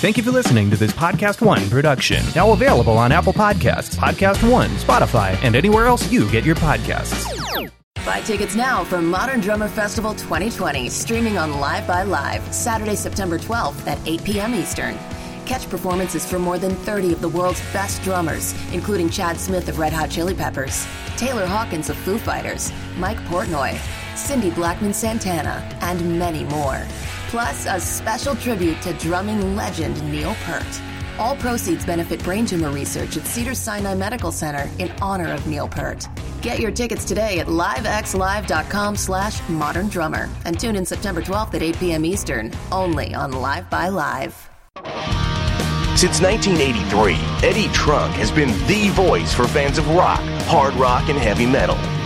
Thank you for listening to this Podcast One production. Now available on Apple Podcasts, Podcast One, Spotify, and anywhere else you get your podcasts. Buy tickets now for Modern Drummer Festival 2020, streaming on Live by Live, Saturday, September 12th at 8 p.m. Eastern. Catch performances from more than 30 of the world's best drummers, including Chad Smith of Red Hot Chili Peppers, Taylor Hawkins of Foo Fighters, Mike Portnoy, Cindy Blackman Santana, and many more. Plus, a special tribute to drumming legend Neil Peart. All proceeds benefit brain tumor research at Cedar Sinai Medical Center in honor of Neil Peart. Get your tickets today at livexlive.com slash modern drummer and tune in September 12th at 8 p.m. Eastern, only on Live by Live. Since 1983, Eddie Trunk has been the voice for fans of rock, hard rock, and heavy metal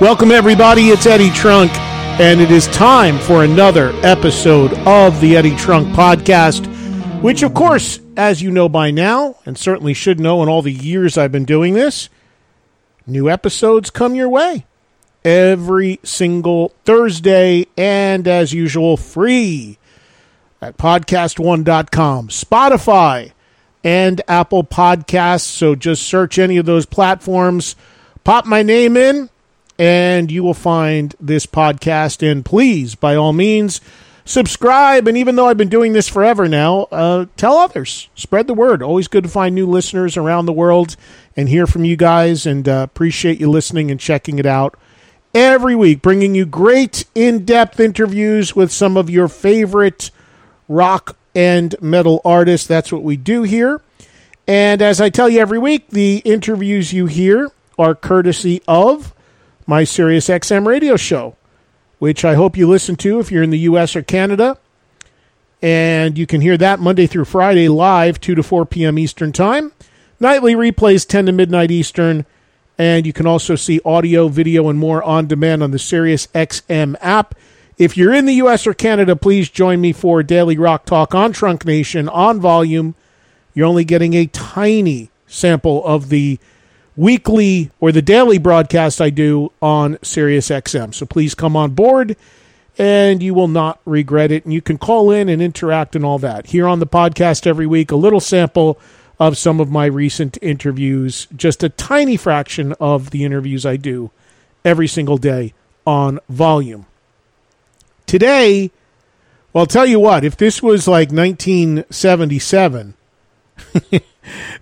Welcome, everybody. It's Eddie Trunk, and it is time for another episode of the Eddie Trunk Podcast, which, of course, as you know by now, and certainly should know in all the years I've been doing this, new episodes come your way every single Thursday, and as usual, free at podcast1.com, Spotify, and Apple Podcasts. So just search any of those platforms, pop my name in and you will find this podcast. And please, by all means, subscribe. And even though I've been doing this forever now, uh, tell others. Spread the word. Always good to find new listeners around the world and hear from you guys. And uh, appreciate you listening and checking it out every week, bringing you great in depth interviews with some of your favorite rock and metal artists. That's what we do here. And as I tell you every week, the interviews you hear are courtesy of my Sirius XM radio show, which I hope you listen to if you're in the U.S. or Canada. And you can hear that Monday through Friday live, 2 to 4 p.m. Eastern Time. Nightly replays 10 to midnight Eastern. And you can also see audio, video, and more on demand on the Sirius XM app. If you're in the U.S. or Canada, please join me for Daily Rock Talk on Trunk Nation on volume. You're only getting a tiny sample of the weekly or the daily broadcast I do on Sirius XM. So please come on board and you will not regret it. And you can call in and interact and all that. Here on the podcast every week, a little sample of some of my recent interviews, just a tiny fraction of the interviews I do every single day on volume. Today, well, I'll tell you what, if this was like 1977,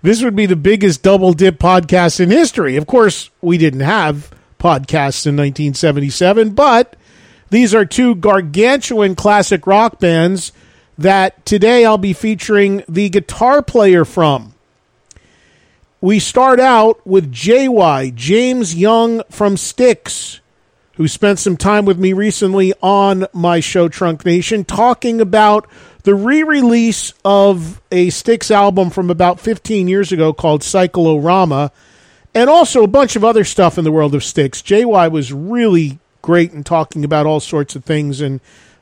this would be the biggest double dip podcast in history. Of course, we didn't have podcasts in 1977, but these are two gargantuan classic rock bands that today I'll be featuring the guitar player from. We start out with JY, James Young from Styx, who spent some time with me recently on my show Trunk Nation talking about the re-release of a Styx album from about 15 years ago called Cyclorama, and also a bunch of other stuff in the world of Styx. JY was really great in talking about all sorts of things, and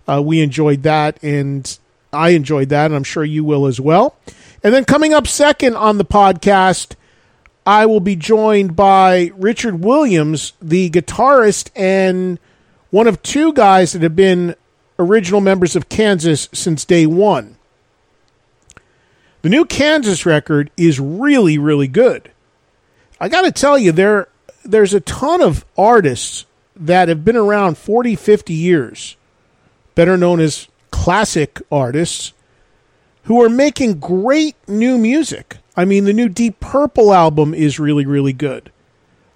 uh, we enjoyed that, and I enjoyed that, and I'm sure you will as well. And then coming up second on the podcast, I will be joined by Richard Williams, the guitarist and one of two guys that have been original members of Kansas since day one. The new Kansas record is really, really good. I got to tell you, there there's a ton of artists that have been around 40, 50 years, better known as classic artists, who are making great new music. I mean, the new Deep Purple album is really, really good.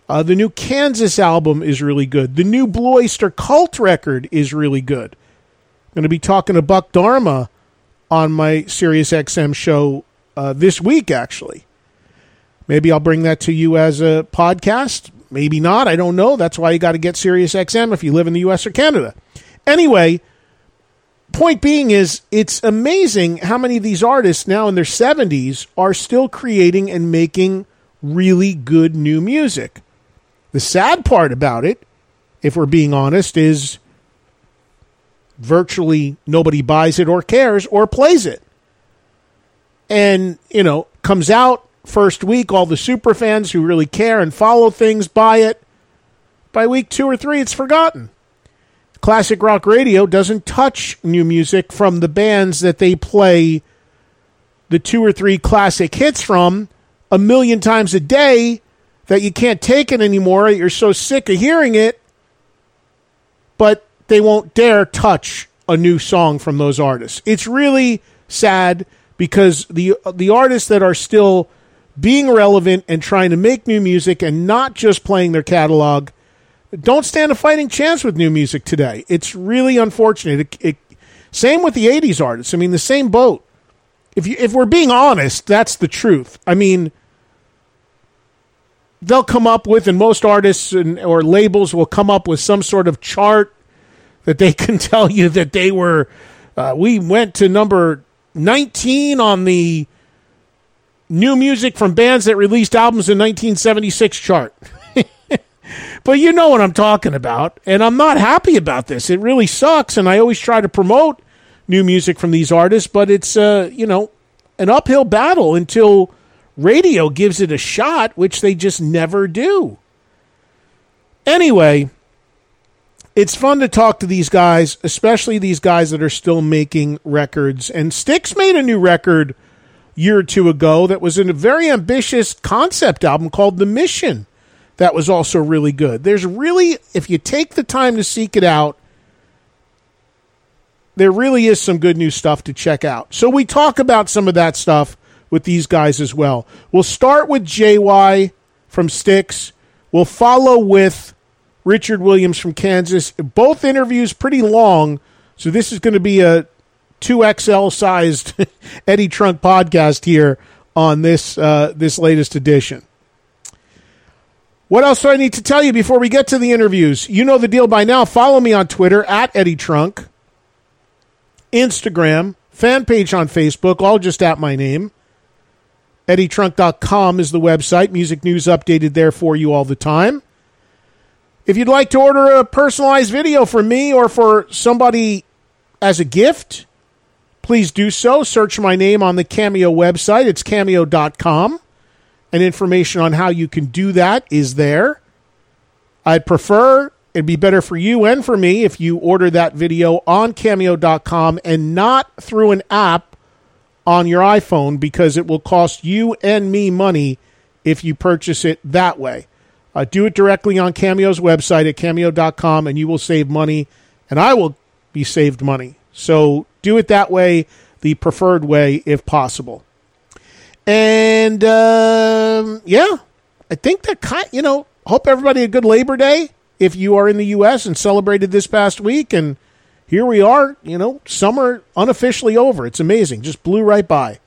Uh, the new Kansas album is really good. The new Blue Oyster Cult record is really good. Going to be talking to Buck Dharma on my Sirius XM show uh, this week, actually. Maybe I'll bring that to you as a podcast. Maybe not. I don't know. That's why you got to get Sirius XM if you live in the U.S. or Canada. Anyway, point being is it's amazing how many of these artists now in their 70s are still creating and making really good new music. The sad part about it, if we're being honest, is virtually nobody buys it or cares or plays it. And, you know, comes out first week, all the super fans who really care and follow things buy it. By week two or three, it's forgotten. Classic rock radio doesn't touch new music from the bands that they play the two or three classic hits from a million times a day that you can't take it anymore. You're so sick of hearing it, but they won't dare touch a new song from those artists. It's really sad because the the artists that are still being relevant and trying to make new music and not just playing their catalog don't stand a fighting chance with new music today. It's really unfortunate. It, it, same with the '80s artists. I mean, the same boat. If you if we're being honest, that's the truth. I mean, they'll come up with, and most artists and, or labels will come up with some sort of chart that they can tell you that they were. Uh, we went to number 19 on the new music from bands that released albums in 1976 chart. But you know what I'm talking about. And I'm not happy about this. It really sucks. And I always try to promote new music from these artists, but it's, uh, you know, an uphill battle until radio gives it a shot, which they just never do. Anyway, it's fun to talk to these guys, especially these guys that are still making records. And Styx made a new record year or two ago that was in a very ambitious concept album called The Mission that was also really good. There's really, if you take the time to seek it out, there really is some good new stuff to check out. So we talk about some of that stuff with these guys as well. We'll start with JY from Styx. We'll follow with Richard Williams from Kansas. Both interviews pretty long, so this is going to be a 2XL sized Eddie Trunk podcast here on this uh, this latest edition. What else do I need to tell you before we get to the interviews? You know the deal by now. Follow me on Twitter at Eddie Trunk, Instagram, fan page on Facebook, all just at my name. EddieTrunk.com is the website. Music news updated there for you all the time. If you'd like to order a personalized video for me or for somebody as a gift, please do so. Search my name on the Cameo website. It's cameo.com and information on how you can do that is there. I'd prefer it'd be better for you and for me if you order that video on cameo.com and not through an app on your iPhone because it will cost you and me money if you purchase it that way. Uh, do it directly on Cameo's website at cameo.com and you will save money and I will be saved money. So do it that way, the preferred way if possible. And um, yeah, I think that kind. You know, hope everybody a good Labor Day if you are in the U.S. and celebrated this past week. And here we are. You know, summer unofficially over. It's amazing. Just blew right by.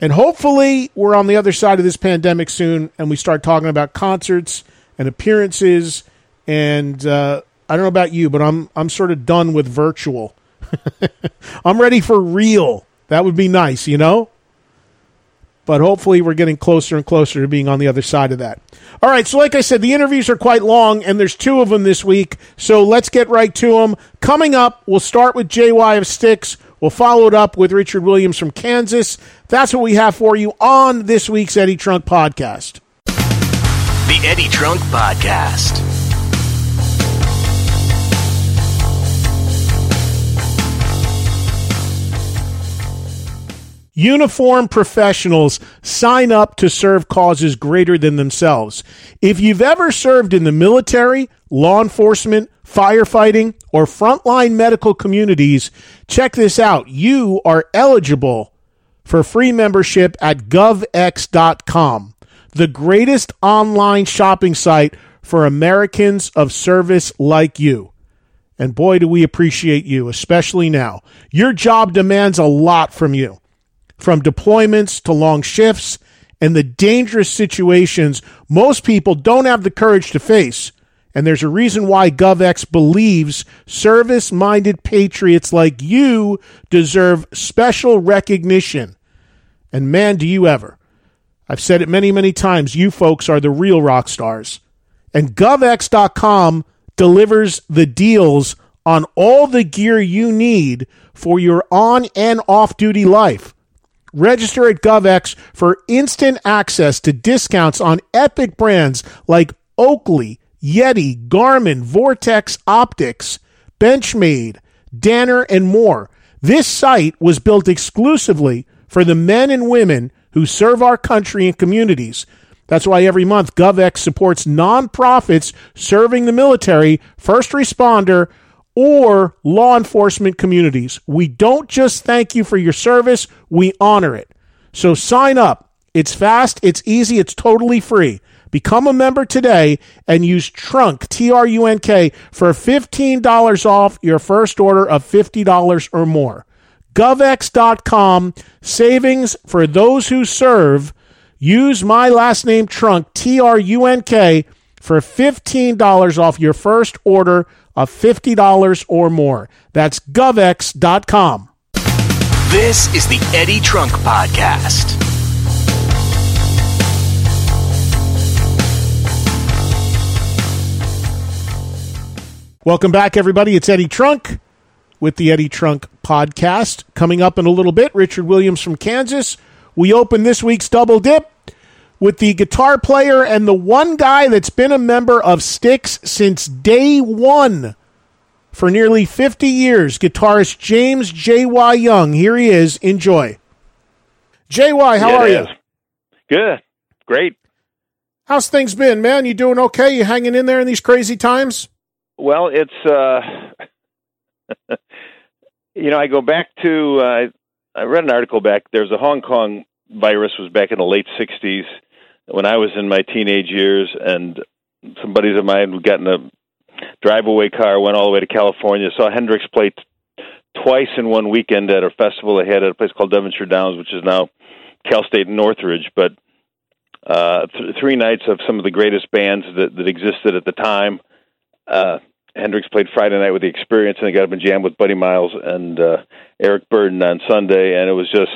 And hopefully, we're on the other side of this pandemic soon, and we start talking about concerts and appearances. And uh, I don't know about you, but I'm I'm sort of done with virtual. I'm ready for real. That would be nice, you know but hopefully we're getting closer and closer to being on the other side of that. All right, so like I said, the interviews are quite long, and there's two of them this week, so let's get right to them. Coming up, we'll start with JY of Styx. We'll follow it up with Richard Williams from Kansas. That's what we have for you on this week's Eddie Trunk podcast. The Eddie Trunk Podcast. Uniform professionals sign up to serve causes greater than themselves. If you've ever served in the military, law enforcement, firefighting, or frontline medical communities, check this out. You are eligible for free membership at govx.com, the greatest online shopping site for Americans of service like you. And boy, do we appreciate you, especially now. Your job demands a lot from you from deployments to long shifts and the dangerous situations most people don't have the courage to face. And there's a reason why GovX believes service minded patriots like you deserve special recognition. And man, do you ever. I've said it many, many times. You folks are the real rock stars. And GovX.com delivers the deals on all the gear you need for your on and off duty life. Register at GovX for instant access to discounts on epic brands like Oakley, Yeti, Garmin, Vortex Optics, Benchmade, Danner, and more. This site was built exclusively for the men and women who serve our country and communities. That's why every month GovX supports nonprofits serving the military, first responder, or law enforcement communities. We don't just thank you for your service, we honor it. So sign up. It's fast, it's easy, it's totally free. Become a member today and use TRUNK, T R U N K, for $15 off your first order of $50 or more. GovX.com, savings for those who serve. Use my last name, Trunk, T R U N K, for $15 off your first order of $50 or more. That's govx.com. This is the Eddie Trunk Podcast. Welcome back, everybody. It's Eddie Trunk with the Eddie Trunk Podcast. Coming up in a little bit, Richard Williams from Kansas. We open this week's Double Dip with the guitar player and the one guy that's been a member of Styx since day one for nearly 50 years, guitarist James J.Y. Young. Here he is. Enjoy. J.Y., how are you? Good. Great. How's things been, man? You doing okay? You hanging in there in these crazy times? Well, it's uh you know, I go back to uh, I read an article back there's a Hong Kong virus was back in the late 60s when I was in my teenage years and some buddies of mine got in a drive-away car, went all the way to California, saw Hendrix play t- twice in one weekend at a festival they had at a place called Devonshire Downs, which is now Cal State Northridge, but uh, th- three nights of some of the greatest bands that, that existed at the time. Uh, Hendrix played Friday night with the Experience, and they got up and jammed with Buddy Miles and uh, Eric Burden on Sunday, and it was just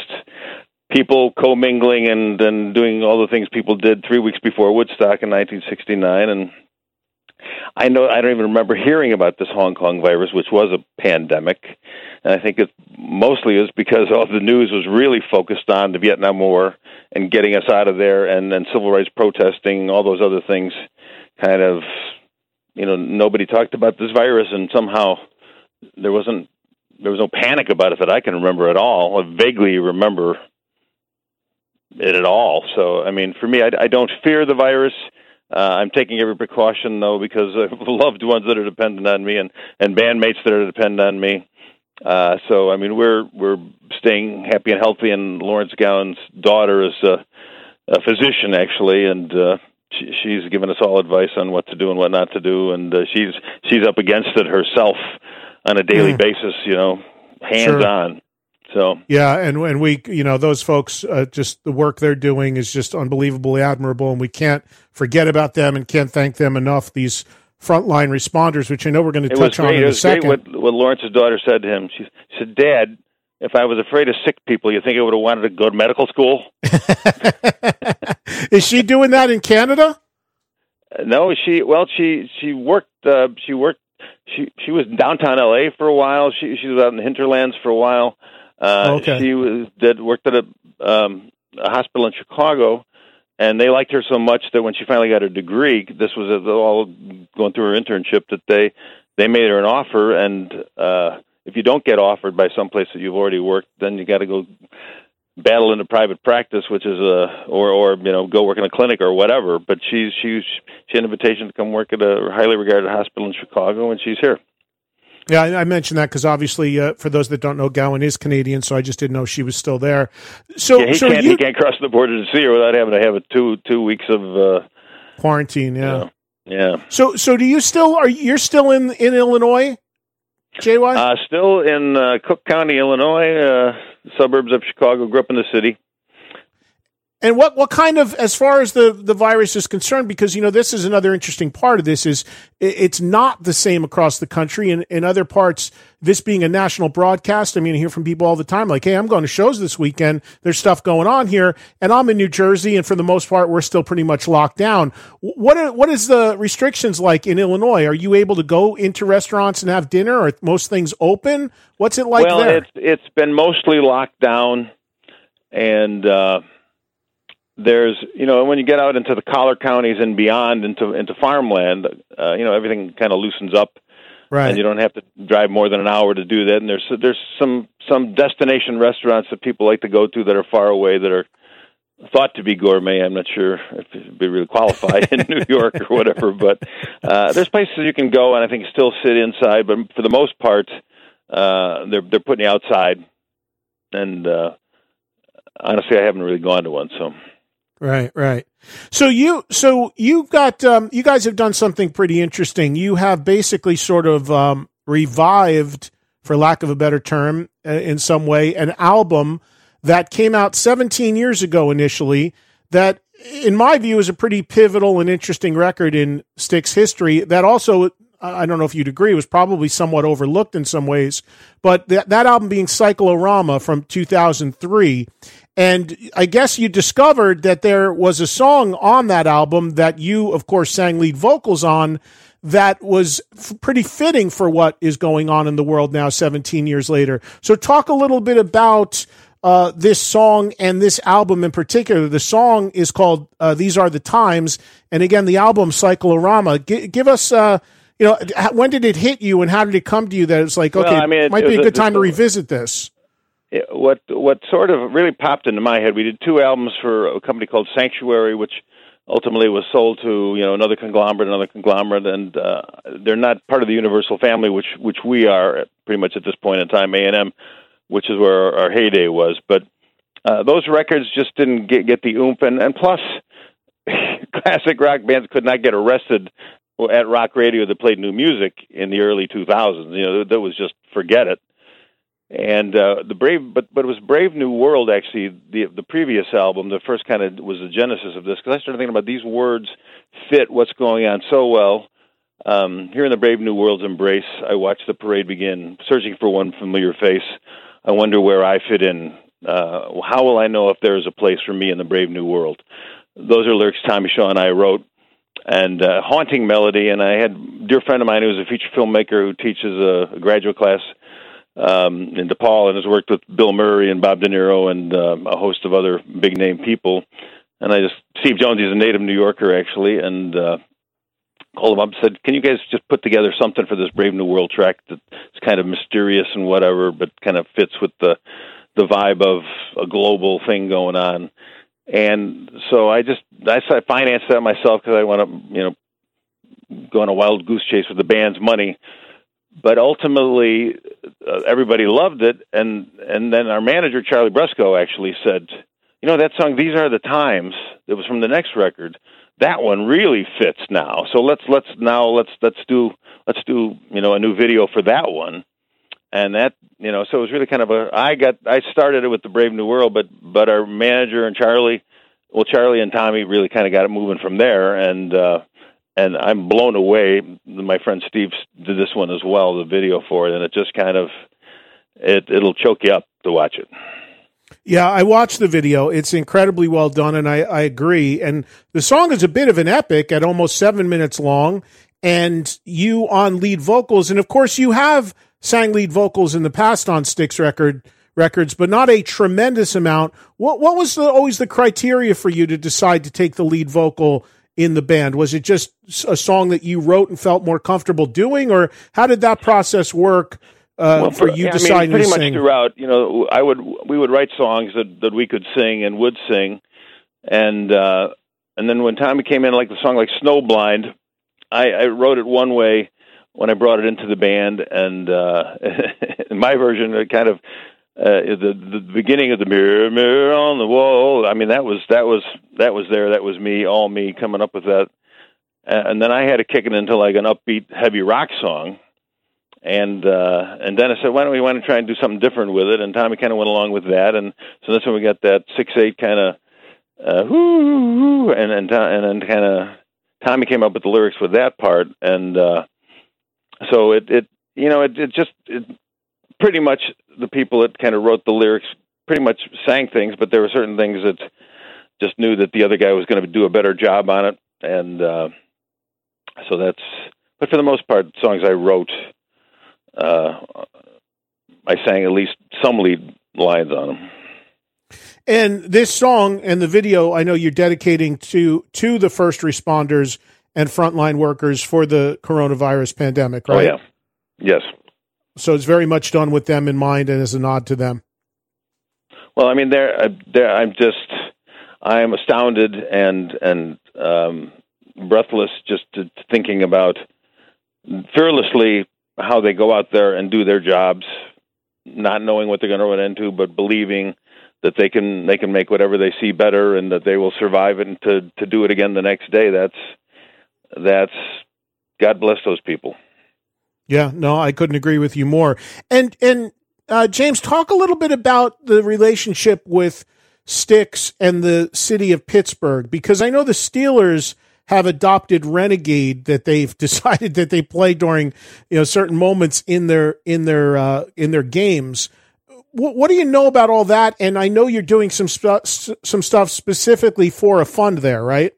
people commingling and and doing all the things people did three weeks before Woodstock in 1969, and I know I don't even remember hearing about this Hong Kong virus, which was a pandemic, and I think it mostly is because all the news was really focused on the Vietnam War and getting us out of there, and then civil rights protesting, all those other things, kind of, you know, nobody talked about this virus, and somehow there wasn't there was no panic about it that I can remember at all. I vaguely remember it at all. So, I mean, for me, I, I don't fear the virus. Uh, I'm taking every precaution though because of loved ones that are dependent on me and and bandmates that are dependent on me. Uh, so I mean we're we're staying happy and healthy. And Lawrence Gowan's daughter is a, a physician actually, and uh, she, she's given us all advice on what to do and what not to do. And uh, she's she's up against it herself on a daily Mm. basis. You know, hands Sure. on. So Yeah, and and we, you know, those folks, uh, just the work they're doing is just unbelievably admirable, and we can't forget about them and can't thank them enough. These frontline responders, which I know we're going to it touch on in a second. what what Lawrence's daughter said to him. She said, "Dad." If I was afraid of sick people, you think I would have wanted to go to medical school? is she doing that in Canada? No, she well, she she worked uh, she worked she she was in downtown L.A. for a while. She she was out in the hinterlands for a while. Uh, Okay. She was did worked at a, um, a hospital in Chicago, and they liked her so much that when she finally got her degree, this was all going through her internship that they they made her an offer, and uh, if you don't get offered by some place that you've already worked, then you got to go battle into private practice, which is a or or you know go work in a clinic or whatever. But she's she's she had an invitation to come work at a highly regarded hospital in Chicago, and she's here. Yeah, I, mentioned that because obviously, uh, for those that don't know, Gowan is Canadian, so I just didn't know she was still there. So, Yeah, he so can't you he can't cross the border to see her without having to have a two two weeks of uh, quarantine, yeah. yeah. So, so do you still are you're still in in Illinois, JY? Uh, still in uh, Cook County, Illinois, uh, suburbs of Chicago. Grew up in the city. And what, what kind of, as far as the, the virus is concerned, because, you know, this is another interesting part of this is it's not the same across the country. And in other parts, this being a national broadcast, I mean, I hear from people all the time, like, Hey, I'm going to shows this weekend. There's stuff going on here. And I'm in New Jersey. And for the most part, we're still pretty much locked down. What, are, what is the restrictions like in Illinois? Are you able to go into restaurants and have dinner? Are most things open? What's it like well, there? it's it's been mostly locked down, and uh, there's you know when you get out into the collar counties and beyond into into farmland, uh, you know everything kind of loosens up, right. and you don't have to drive more than an hour to do that. And there's there's some some destination restaurants that people like to go to that are far away that are thought to be gourmet. I'm not sure if it'd be really qualified in New York or whatever, but uh, there's places you can go and I think still sit inside. But for the most part, uh, they're they're putting you outside. And uh, honestly, I haven't really gone to one. So Right, right. So you, so you've got, um, you guys have done something pretty interesting. You have basically sort of um, revived, for lack of a better term, uh, in some way, an album that came out 17 years ago initially. That, in my view, is a pretty pivotal and interesting record in Styx history. That also, I don't know if you'd agree, was probably somewhat overlooked in some ways. But that that album being Cyclorama from 2003. And I guess you discovered that there was a song on that album that you, of course, sang lead vocals on that was f- pretty fitting for what is going on in the world now, 17 years later. So, talk a little bit about uh, this song and this album in particular. The song is called uh, These Are the Times. And again, the album, Cyclorama. G- give us, uh, you know, when did it hit you and how did it come to you that it's like, Well, okay, I mean, it it- might it be a good a- time to revisit this? What what sort of really popped into my head, we did two albums for a company called Sanctuary, which ultimately was sold to you know another conglomerate, another conglomerate, and uh, they're not part of the Universal family, which which we are pretty much at this point in time. A and M, which is where our, our heyday was, but uh, those records just didn't get get the oomph, and, and plus, classic rock bands could not get arrested at rock radio that played new music in the early 2000s. You know, that was just forget it and uh, the brave but but it was brave new world actually the the previous album the first kind of was the genesis of this because i started thinking about these words fit what's going on so well. Um, here in the brave new world's embrace i watch the parade begin searching for one familiar face. I wonder where i fit in. Uh, how will i know if there is a place for me in the brave new world? Those are lyrics tommy shaw and i wrote and uh, haunting melody and i had a dear friend of mine who's a feature filmmaker who teaches a, a graduate class um, in DePaul and has worked with Bill Murray and Bob De Niro and um, a host of other big name people. And I just Steve Jones, he's a native New Yorker actually, and uh, called him up and said, "Can you guys just put together something for this Brave New World track that's kind of mysterious and whatever, but kind of fits with the the vibe of a global thing going on?" And so I just I I financed that myself because I want to you know go on a wild goose chase with the band's money but ultimately uh, everybody loved it. And and then our manager Charlie Brusco actually said you know that song these are the times it was from the next record that one really fits now. So let's let's now let's let's do let's do you know a new video for that one. And that you know so it was really kind of a I got I started it with the Brave New World but but our manager and Charlie well Charlie and Tommy really kind of got it moving from there. And uh and I'm blown away. My friend Steve did this one as well, the video for it, and it just kind of it it'll choke you up to watch it. Yeah, I watched the video. It's incredibly well done, and I, I agree. And the song is a bit of an epic at almost seven minutes long. and you on lead vocals. And of course, you have sang lead vocals in the past on Styx record records, but not a tremendous amount. What what was the, always the criteria for you to decide to take the lead vocal in the band? Was it just a song that you wrote and felt more comfortable doing, or how did that process work? Uh, well, for, you yeah, deciding I mean, pretty much sing? throughout, you know, I would we would write songs that that we could sing and would sing, and uh, and then when Tommy came in, like the song like Snowblind, I, I wrote it one way when I brought it into the band, and uh, my version it kind of uh, the the beginning of the mirror mirror on the wall. I mean that was that was that was there. That was me, all me, coming up with that. And then I had to kick it into like an upbeat, heavy rock song. And uh, and Dennis said, "Why don't we want to try and do something different with it?" And Tommy kind of went along with that, and so that's when we got that six eight kind of uh, whoo, and and and then kind of Tommy came up with the lyrics for that part, and uh, so it it you know it it just it pretty much the people that kind of wrote the lyrics pretty much sang things, but there were certain things that just knew that the other guy was going to do a better job on it, and uh, so that's. But for the most part, songs I wrote, uh, I sang at least some lead lines on them. And this song and the video, I know you're dedicating to to the first responders and frontline workers for the coronavirus pandemic, right? Oh, yeah. Yes. So it's very much done with them in mind and as a nod to them. Well, I mean, they're, uh, they're, I'm just, I'm astounded and and um, breathless just to, to thinking about fearlessly how they go out there and do their jobs, not knowing what they're going to run into, but believing that they can they can make whatever they see better and that they will survive it and to to do it again the next day. That's that's God bless those people. Yeah, no, I couldn't agree with you more. And and uh, James, talk a little bit about the relationship with Styx and the city of Pittsburgh because I know the Steelers have adopted Renegade that they've decided that they play during you know certain moments in their in their uh, in their games. What, what, do you know about all that? And I know you're doing some some stuff specifically for a fund there, right?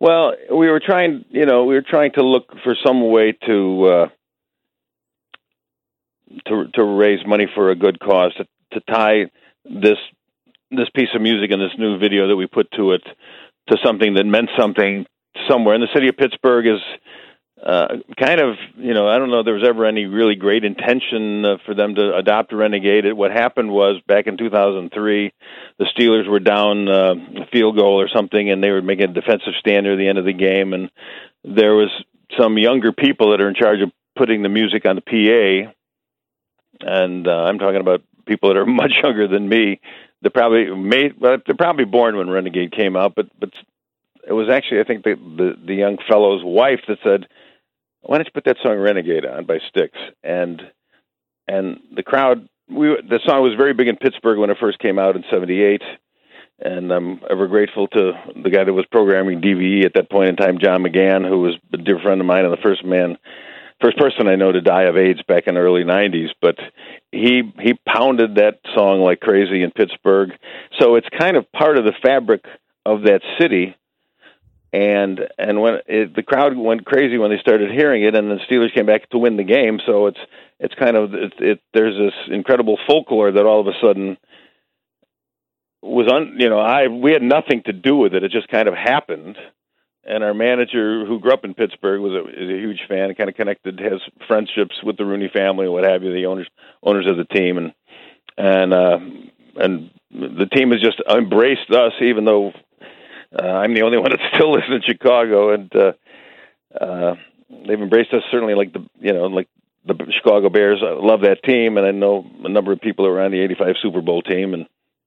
Well, we were trying, you know, we were trying to look for some way to uh, to to raise money for a good cause to, to tie this this piece of music and this new video that we put to it to something that meant something somewhere. And the city of Pittsburgh is uh, kind of, you know, I don't know if there was ever any really great intention uh, for them to adopt a renegade. It, what happened was back in 2003, the Steelers were down uh, a field goal or something, and they were making a defensive stand near the end of the game, and there was some younger people that are in charge of putting the music on the PA and uh, I'm talking about people that are much younger than me. They're probably made, well, they're probably born when Renegade came out, but but it was actually I think the the, the young fellow's wife that said, "Why don't you put that song Renegade on by Styx?" and and the crowd. We the song was very big in Pittsburgh when it first came out in '78, and I'm ever grateful to the guy that was programming DVE at that point in time, John McGann, who was a dear friend of mine and the first man first person I know to die of AIDS back in the early '90s. But he he pounded that song like crazy in Pittsburgh, so it's kind of part of the fabric of that city. And and when it, the crowd went crazy when they started hearing it, and the Steelers came back to win the game, so it's it's kind of it, it there's this incredible folklore that all of a sudden was un you know I we had nothing to do with it. It just kind of happened and our manager, who grew up in Pittsburgh, was a, is a huge fan. Kind of connected, has friendships with the Rooney family and what have you, the owners owners of the team, and and uh, and the team has just embraced us, even though uh, I'm the only one that still lives in Chicago, and uh, uh, they've embraced us certainly like the you know like the Chicago Bears. I love that team, and I know a number of people on the '85 Super Bowl team and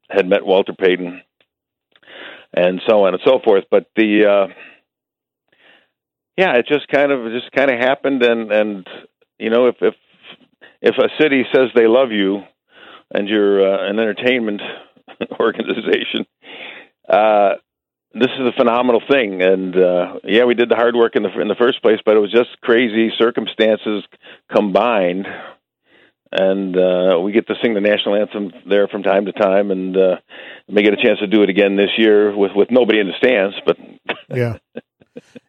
had met Walter Payton and so on and so forth. But the uh, yeah, it just kind of just kind of happened, and and you know if if if a city says they love you, and you're uh, an entertainment organization, uh, this is a phenomenal thing. And uh, yeah, we did the hard work in the in the first place, but it was just crazy circumstances combined. And uh, we get to sing the national anthem there from time to time, and uh, may get a chance to do it again this year with with nobody in the stands. But yeah,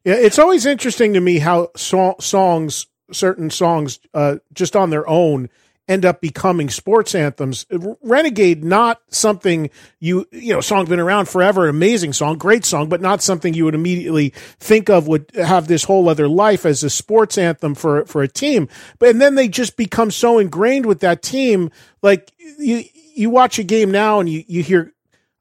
Yeah, it's always interesting to me how so- songs, certain songs, uh, just on their own, end up becoming sports anthems. Renegade, not something you you know, song been around forever, amazing song, great song, but not something you would immediately think of would have this whole other life as a sports anthem for for a team. But and then they just become so ingrained with that team, like you you watch a game now and you you hear,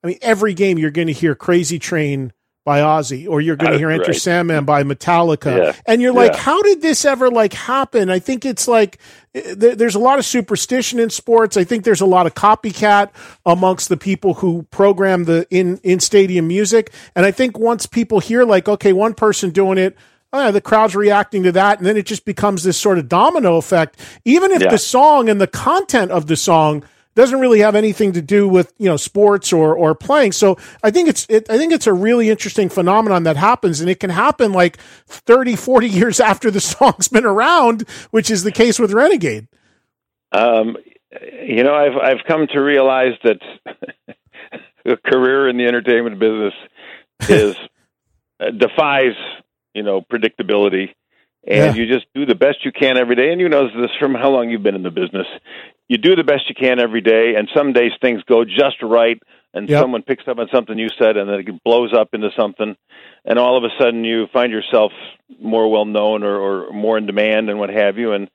I mean, every game you're going to hear Crazy Train by Ozzy, or you're going to uh, hear Enter right. Sandman by Metallica, yeah. and you're like, yeah. how did this ever like happen? I think it's like eh, there's a lot of superstition in sports. I think there's a lot of copycat amongst the people who program the in in stadium music, and I think once people hear like, okay, one person doing it. Oh, the crowd's reacting to that, and then it just becomes this sort of domino effect. Even if yeah. the song and the content of the song doesn't really have anything to do with you know sports or or playing. So I think it's it, I think it's a really interesting phenomenon that happens, and it can happen like 30, 40 years after the song's been around, which is the case with Renegade. Um, you know, I've I've come to realize that a career in the entertainment business is uh, defies you know predictability and yeah. you just do the best you can every day. And you know this from how long you've been in the business you do the best you can every day, and some days things go just right, and yep. someone picks up on something you said, and then it blows up into something, and all of a sudden you find yourself more well known or, or more in demand and what have you. And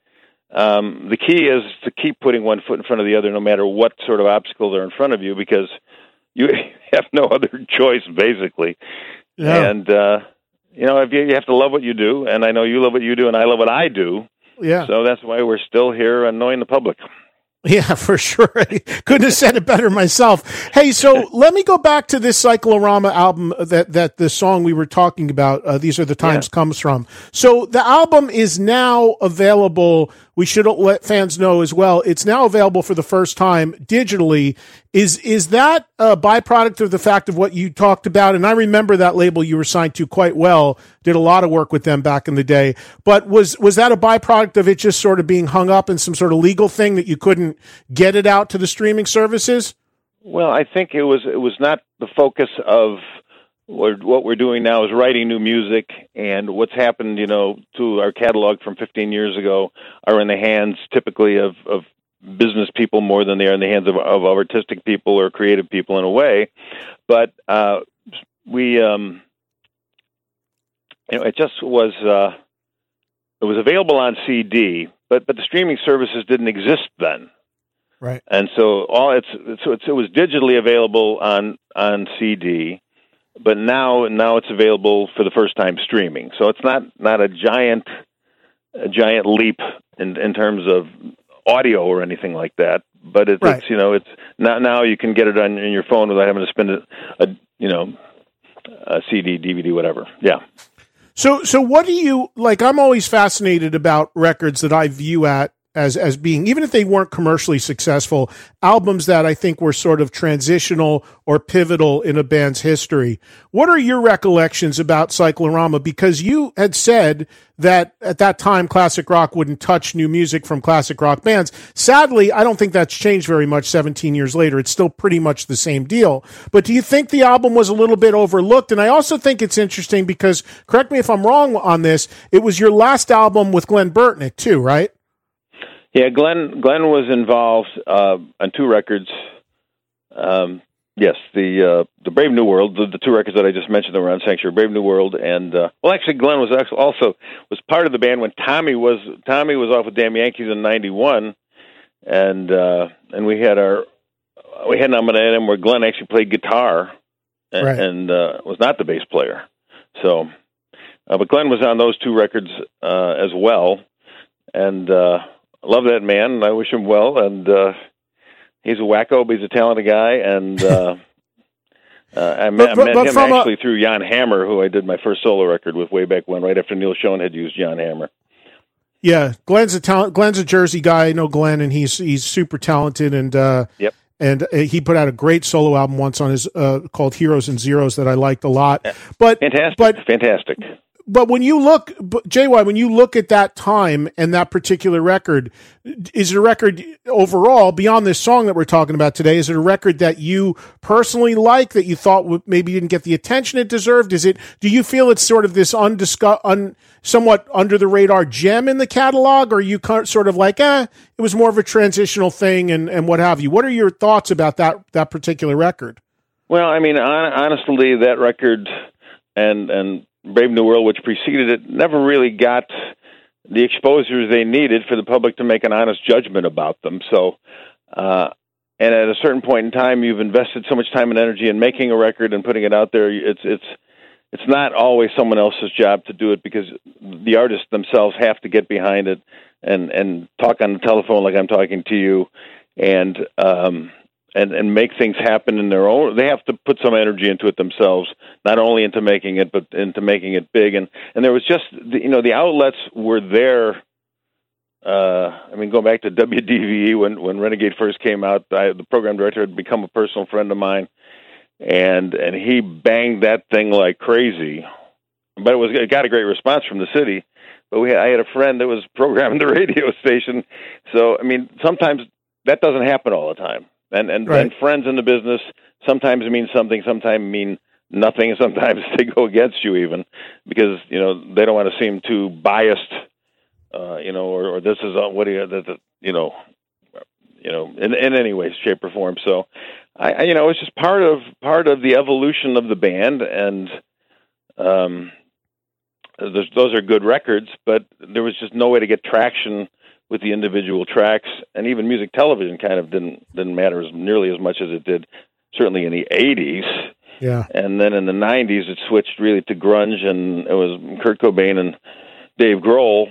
um, the key is to keep putting one foot in front of the other, no matter what sort of obstacles are in front of you, because you have no other choice, basically. Yeah. And uh, you know, if you, you have to love what you do, and I know you love what you do, and I love what I do. Yeah. So that's why we're still here annoying the public. Yeah, for sure. Couldn't have said it better myself. Hey, so let me go back to this Cyclorama album that that the song we were talking about. Uh, These are the times yeah. comes from. So the album is now available we should let fans know as well. It's now available for the first time digitally. Is is that a byproduct of the fact of what you talked about? And I remember that label you were signed to quite well. Did a lot of work with them back in the day. But was was that a byproduct of it just sort of being hung up in some sort of legal thing that you couldn't get it out to the streaming services? Well, I think it was it was not the focus of we're, what we're doing now is writing new music, and what's happened, you know, to our catalog from 15 years ago are in the hands typically of, of business people more than they are in the hands of, of artistic people or creative people in a way. But uh, we, um, you know, it just was uh, it was available on CD, but but the streaming services didn't exist then. Right. And so all it's so it's, it was digitally available on on CD but now now it's available for the first time streaming. So it's not not a giant a giant leap in in terms of audio or anything like that. But it's, right. it's you know it's now now you can get it on in your phone without having to spend a, a you know a CD, DVD, whatever. Yeah. So so what do you like? I'm always fascinated about records that I view at as as being even if they weren't commercially successful albums that I think were sort of transitional or pivotal in a band's history. What are your recollections about Cyclorama because you had said that at that time classic rock wouldn't touch new music from classic rock bands. Sadly, I don't think that's changed very much 17 years later. It's still pretty much the same deal. But do you think the album was a little bit overlooked? And I also think it's interesting because correct me if I'm wrong on this, it was your last album with Glen Burtnick too, right? Yeah, Glenn Glen was involved uh, on two records. Um, yes, the uh, the Brave New World, the, the two records that I just mentioned that were on Sanctuary, Brave New World, and uh, well, actually, Glen was actually also was part of the band when Tommy was Tommy was off with Damn Yankees in '91, and uh, and we had our we had an him where Glen actually played guitar and, right. and uh, was not the bass player. So, uh, but Glen was on those two records uh, as well, and. Love that man. I wish him well, and uh, he's a wacko, but he's a talented guy. And uh, uh, I met, but, but, met him actually a... through Jan Hammer, who I did my first solo record with way back when, right after Neal Schon had used Jan Hammer. Yeah, Glen's a talent. Glen's a Jersey guy. I know Glen, and he's he's super talented. And uh, yep. And uh, he put out a great solo album once on his uh, called Heroes and Zeros that I liked a lot. But fantastic, but fantastic but when you look, JY, when you look at that time and that particular record, is it a record overall beyond this song that we're talking about today? Is it a record that you personally like that you thought maybe didn't get the attention it deserved? Is it? Do you feel it's sort of this undiscussed, un, somewhat under the radar gem in the catalog, or you sort of like, eh, it was more of a transitional thing and and what have you? What are your thoughts about that that particular record? Well, I mean, honestly, that record and and Brave New World, which preceded it, never really got the exposure they needed for the public to make an honest judgment about them. So, uh, and at a certain point in time, you've invested so much time and energy in making a record and putting it out there. It's it's it's not always someone else's job to do it because the artists themselves have to get behind it and and talk on the telephone like I'm talking to you, and um, and and make things happen in their own they have to put some energy into it themselves not only into making it but into making it big. And and there was just you know the outlets were there uh i mean going back to WDVE when when Renegade first came out I, the program director had become a personal friend of mine and and he banged that thing like crazy. But it was it got a great response from the city. But we had, I had a friend that was programming the radio station. So i mean sometimes that doesn't happen all the time and and, right. and friends in the business sometimes mean something, sometimes mean nothing. Sometimes they go against you even because you know they don't want to seem too biased, uh, you know, or, or this is uh, what do you, that, you know, you know, in, in any way, shape, or form. So, I, I, you know, it's just part of part of the evolution of the band, and um, those are good records, but there was just no way to get traction with the individual tracks, and even music television kind of didn't didn't matter as nearly as much as it did certainly in the '80s. Yeah, and then in the '90s, it switched really to grunge, and it was Kurt Cobain and Dave Grohl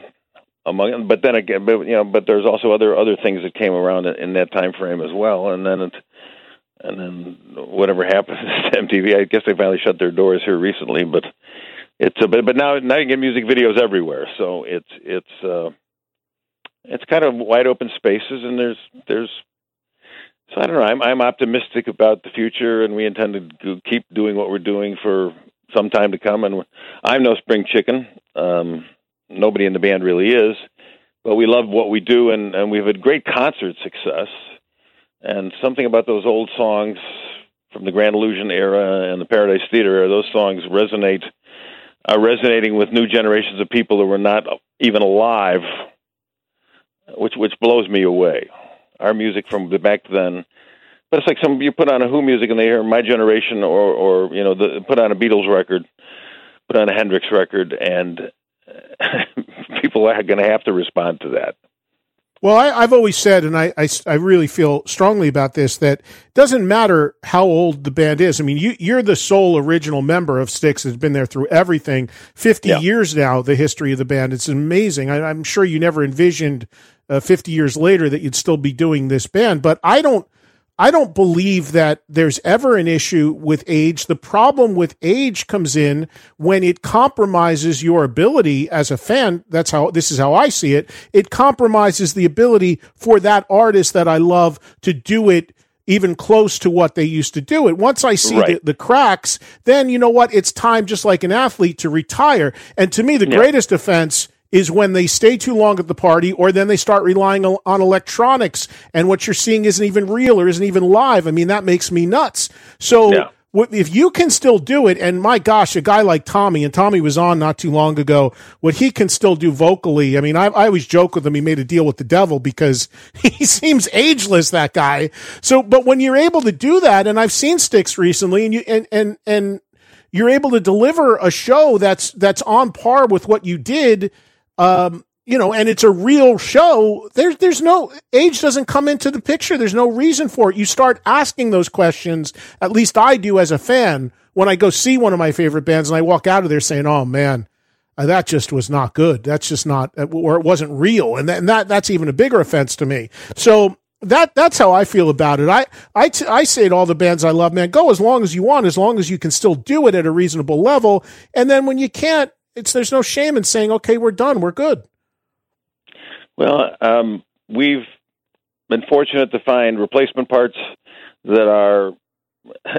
among. But then again, but you know, but there's also other other things that came around in, in that time frame as well, and then it. And then whatever happened to MTV, I guess they finally shut their doors here recently. But it's a but but now now you get music videos everywhere, so it's it's uh, it's kind of wide open spaces, and there's there's so I don't know. I'm I'm optimistic about the future, and we intend to keep doing what we're doing for some time to come. And I'm no spring chicken. Um, nobody in the band really is, but we love what we do, and and we've had great concert success. And something about those old songs from the Grand Illusion era and the Paradise Theater era, those songs resonate, are resonating with new generations of people who were not even alive which which blows me away. Our music from the back then, but it's like some you put on a Who music and they hear my generation, or or you know, the, put on a Beatles record, put on a Hendrix record, and people are going to have to respond to that. Well, I, have always said, and I, I, I, really feel strongly about this, that it doesn't matter how old the band is. I mean, you, you're the sole original member of Styx that's been there through everything. 50 yeah. years now, the history of the band. It's amazing. I, I'm sure you never envisioned uh, 50 years later that you'd still be doing this band. But I don't, I don't believe that there's ever an issue with age. The problem with age comes in when it compromises your ability as a fan. That's how, this is how I see it. It compromises the ability for that artist that I love to do it even close to what they used to do it. Once I see right. the, the, cracks, then you know what? It's time, just like an athlete, to retire. And to me, the yeah. greatest offense is when they stay too long at the party or then they start relying on electronics and what you're seeing isn't even real or isn't even live. I mean, that makes me nuts. So yeah. if you can still do it, and my gosh, a guy like Tommy, and Tommy was on not too long ago, what he can still do vocally. I mean, I, I always joke with him. He made a deal with the devil because he seems ageless, that guy. So, but when you're able to do that, and I've seen Styx recently and you, and, and, and, you're able to deliver a show that's that's on par with what you did um, you know, and it's a real show. There's there's no age doesn't come into the picture. There's no reason for it. You start asking those questions. At least I do as a fan when I go see one of my favorite bands, and I walk out of there saying, "Oh man." Uh, that just was not good. That's just not, uh, or it wasn't real, and that, and that that's even a bigger offense to me. So that that's how I feel about it. I I, t- I say to all the bands I love, man, go as long as you want, as long as you can still do it at a reasonable level. And then when you can't, it's there's no shame in saying, okay, we're done, we're good. Well, um, we've been fortunate to find replacement parts that are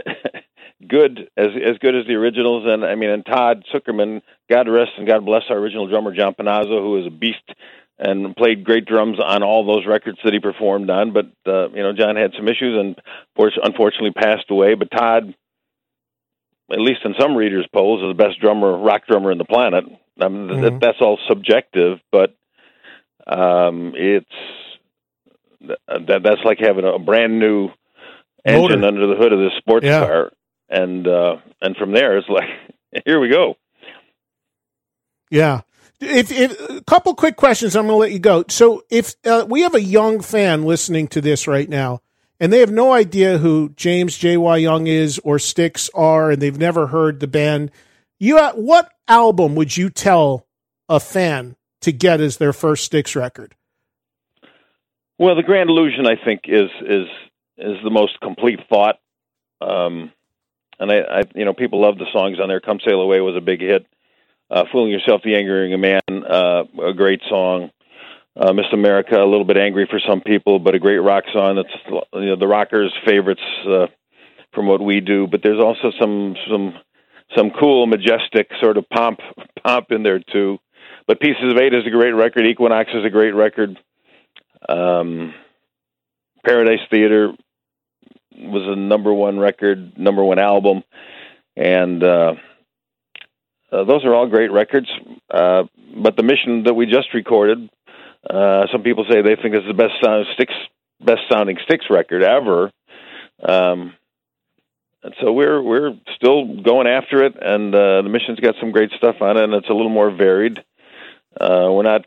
good as as good as the originals. And I mean, and Todd Sucherman, God rest and God bless our original drummer John Panozzo, who is a beast and played great drums on all those records that he performed on. But uh, you know, John had some issues and unfortunately passed away. But Todd, at least in some readers' polls, is the best drummer, rock drummer in the planet. I mean, mm-hmm. that, that's all subjective, but um, it's that that's like having a brand new engine Motor. under the hood of this sports yeah. car, and uh, and from there it's like here we go. Yeah. If, if a couple quick questions, I'm going to let you go. So, if uh, we have a young fan listening to this right now, and they have no idea who James J. Y. Young is or Styx are, and they've never heard the band, you uh, what album would you tell a fan to get as their first Styx record? Well, the Grand Illusion, I think, is is is the most complete thought. Um, and I, I, you know, people love the songs on there. "Come Sail Away" was a big hit. Uh, "Fooling Yourself," "The Angry Young Man," uh, a great song. Uh, "Miss America," a little bit angry for some people, but a great rock song. That's you know, the rockers' favorites uh, from what we do. But there's also some some some cool, majestic sort of pomp pomp in there too. But "Pieces of Eight is a great record. "Equinox" is a great record. Um, Paradise Theater was a number one record, number one album, and uh, uh, those are all great records. Uh, but the mission that we just recorded, uh, some people say they think is the best sound Styx, best sounding Styx record ever. Um, and so we're we're still going after it, and uh, the mission's got some great stuff on it, and it's a little more varied. Uh, we're not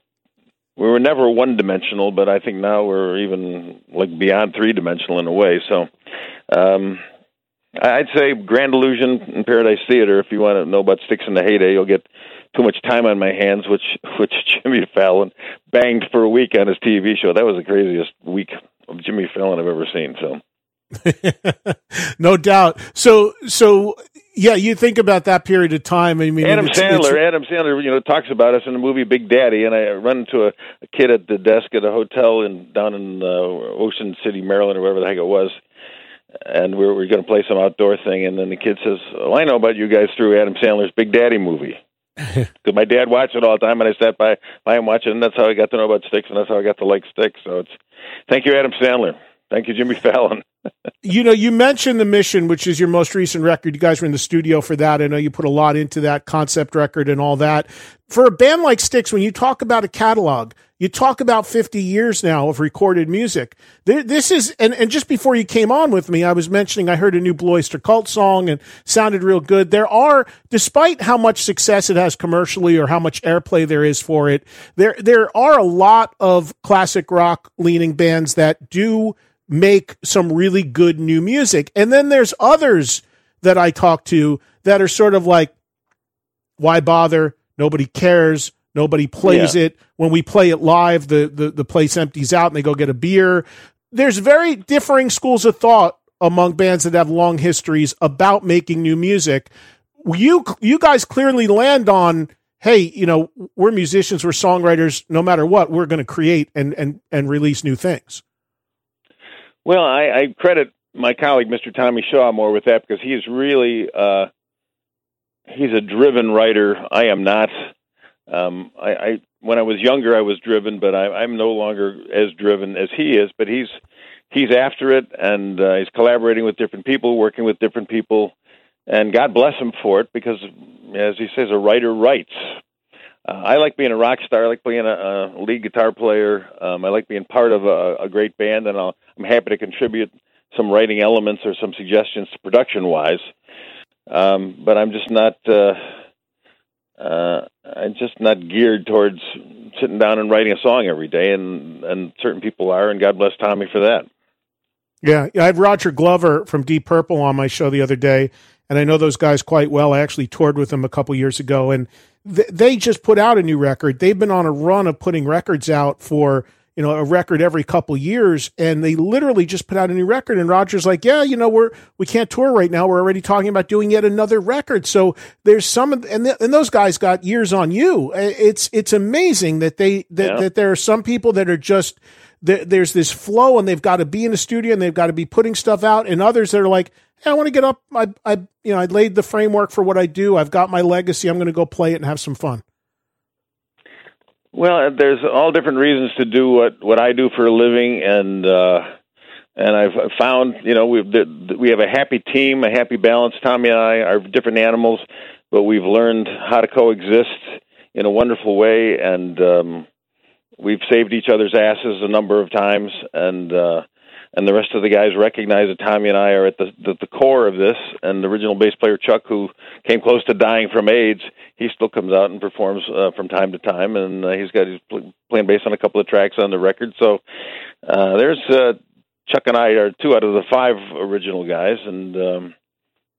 we were never one dimensional, but I think now we're even like beyond three dimensional in a way. So um, I'd say Grand Illusion and Paradise Theater. If you want to know about Styx in the heyday, you'll get too much time on my hands, which which Jimmy Fallon banged for a week on his TV show. That was the craziest week of Jimmy Fallon I've ever seen. So. no doubt. So, so yeah, you think about that period of time. I mean, Adam it's, Sandler. It's, Adam Sandler, you know, talks about us in the movie Big Daddy, and I run into a, a kid at the desk at a hotel in down in uh, Ocean City, Maryland, or wherever the heck it was, and we are we are going to play some outdoor thing, and then the kid says, "Well, I know about you guys through Adam Sandler's Big Daddy movie." Because my dad watched it all the time, and I sat by by him watching, and that's how I got to know about Styx, and that's how I got to like Styx. So it's thank you, Adam Sandler. Thank you, Jimmy Fallon. You know, you mentioned the mission, which is your most recent record. You guys were in the studio for that. I know you put a lot into that concept record and all that. For a band like Styx, when you talk about a catalog, you talk about 50 years now of recorded music. This is, and, and just before you came on with me, I was mentioning I heard a new Blue Oyster Cult song and sounded real good. There are, despite how much success it has commercially or how much airplay there is for it, there, there are a lot of classic rock leaning bands that do make some really good new music. And then there's others that I talk to that are sort of like, why bother? Nobody cares. Nobody plays yeah. it. When we play it live, the, the, the place empties out and they go get a beer. There's very differing schools of thought among bands that have long histories about making new music. You, you guys clearly land on, hey, you know, we're musicians, we're songwriters, no matter what, we're going to create and, and, and release new things. Well, I, I credit my colleague, Mr. Tommy Shaw, more with that because he is really uh, he's a driven writer. I am not. Um, I, I when I was younger, I was driven, but I, I'm no longer as driven as he is. But he's he's after it, and uh, he's collaborating with different people, working with different people, and God bless him for it because, as he says, a writer writes. Uh, I like being a rock star. I like being a, a lead guitar player. Um, I like being part of a, a great band, and I'll, I'm happy to contribute some writing elements or some suggestions to production wise. Um, but I'm just not. Uh, uh, I'm just not geared towards sitting down and writing a song every day, and and certain people are, and God bless Tommy for that. Yeah, I had Roger Glover from Deep Purple on my show the other day, and I know those guys quite well. I actually toured with them a couple years ago, and they just put out a new record. They've been on a run of putting records out for you know a record every couple years, and they literally just put out a new record. And Roger's like, yeah, you know, we're we can't tour right now. We're already talking about doing yet another record. So there's some, and th- and those guys got years on you. It's it's amazing that they that, yeah. that there are some people that are just there's this flow and they've got to be in the studio and they've got to be putting stuff out and others that are like hey, I want to get up. I, I, you know, I laid the framework for what I do. I've got my legacy. I'm going to go play it and have some fun. Well, there's all different reasons to do what what I do for a living, and uh, and I've found, you know, we we have a happy team, a happy balance. Tommy and I are different animals, but we've learned how to coexist in a wonderful way, and um, we've saved each other's asses a number of times, and uh, and the rest of the guys recognize that Tommy and I are at the, the the core of this. And the original bass player Chuck, who came close to dying from AIDS, he still comes out and performs uh, from time to time, and uh, he's got he's playing bass on a couple of tracks on the record. So uh, there's uh, Chuck and I are two out of the five original guys, and um,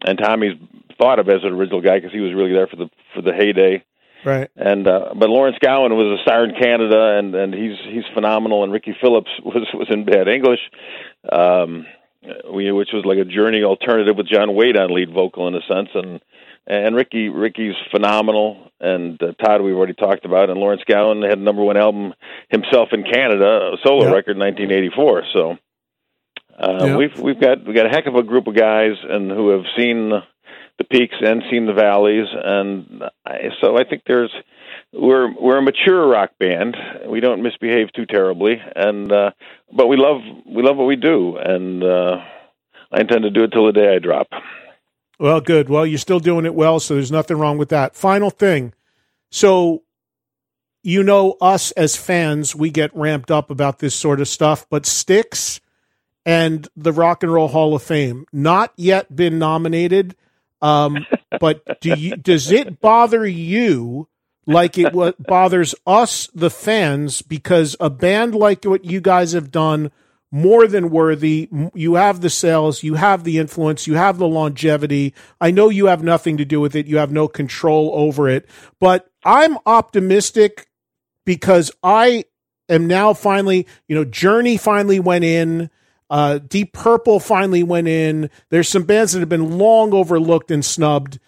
and Tommy's thought of as an original guy because he was really there for the for the heyday Right. And uh, but Lawrence Gowan was a star in Canada, and and he's he's phenomenal. And Ricky Phillips was was in Bad English, um, we, which was like a journey alternative with John Waite on lead vocal in a sense. And and Ricky Ricky's phenomenal. And uh, Todd we've already talked about. And Lawrence Gowan had a number one album himself in Canada, a solo yep. record in 1984. So. Uh, yep. We've we've got we got a heck of a group of guys and who have seen the peaks and seen the valleys, and I, so I think there's we're we're a mature rock band. We don't misbehave too terribly, and uh, but we love we love what we do, and uh, I intend to do it till the day I drop. Well, good. Well, you're still doing it well, so there's nothing wrong with that. Final thing, so you know us as fans, we get ramped up about this sort of stuff, but Styx and the Rock and Roll Hall of Fame not yet been nominated um, but do you, does it bother you like it bothers us, the fans, because a band like what you guys have done more than worthy. You have the sales, you have the influence, you have the longevity. I know you have nothing to do with it. You have no control over it, but I'm optimistic because I am now finally, you know, Journey finally went in. Uh, Deep Purple finally went in. There's some bands that have been long overlooked and snubbed.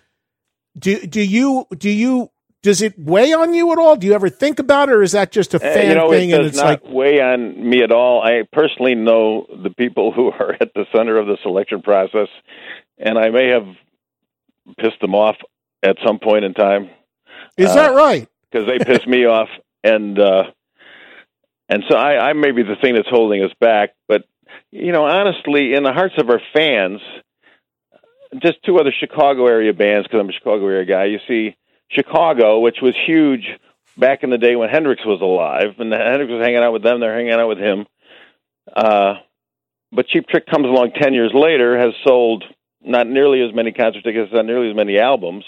Do do you do you does it weigh on you at all? Do you ever think about it, or is that just a fan uh, you know, thing? It does and it's not like weigh on me at all. I personally know the people who are at the center of the selection process, and I may have pissed them off at some point in time. Is uh, that right? Because they piss me off, and uh, and so I, I may be the thing that's holding us back. But you know, honestly, in the hearts of our fans, just two other Chicago area bands, because I'm a Chicago area guy. You see Chicago, which was huge back in the day when Hendrix was alive, and Hendrix was hanging out with them. They're hanging out with him. Uh, but Cheap Trick comes along ten years later, has sold not nearly as many concert tickets, not nearly as many albums.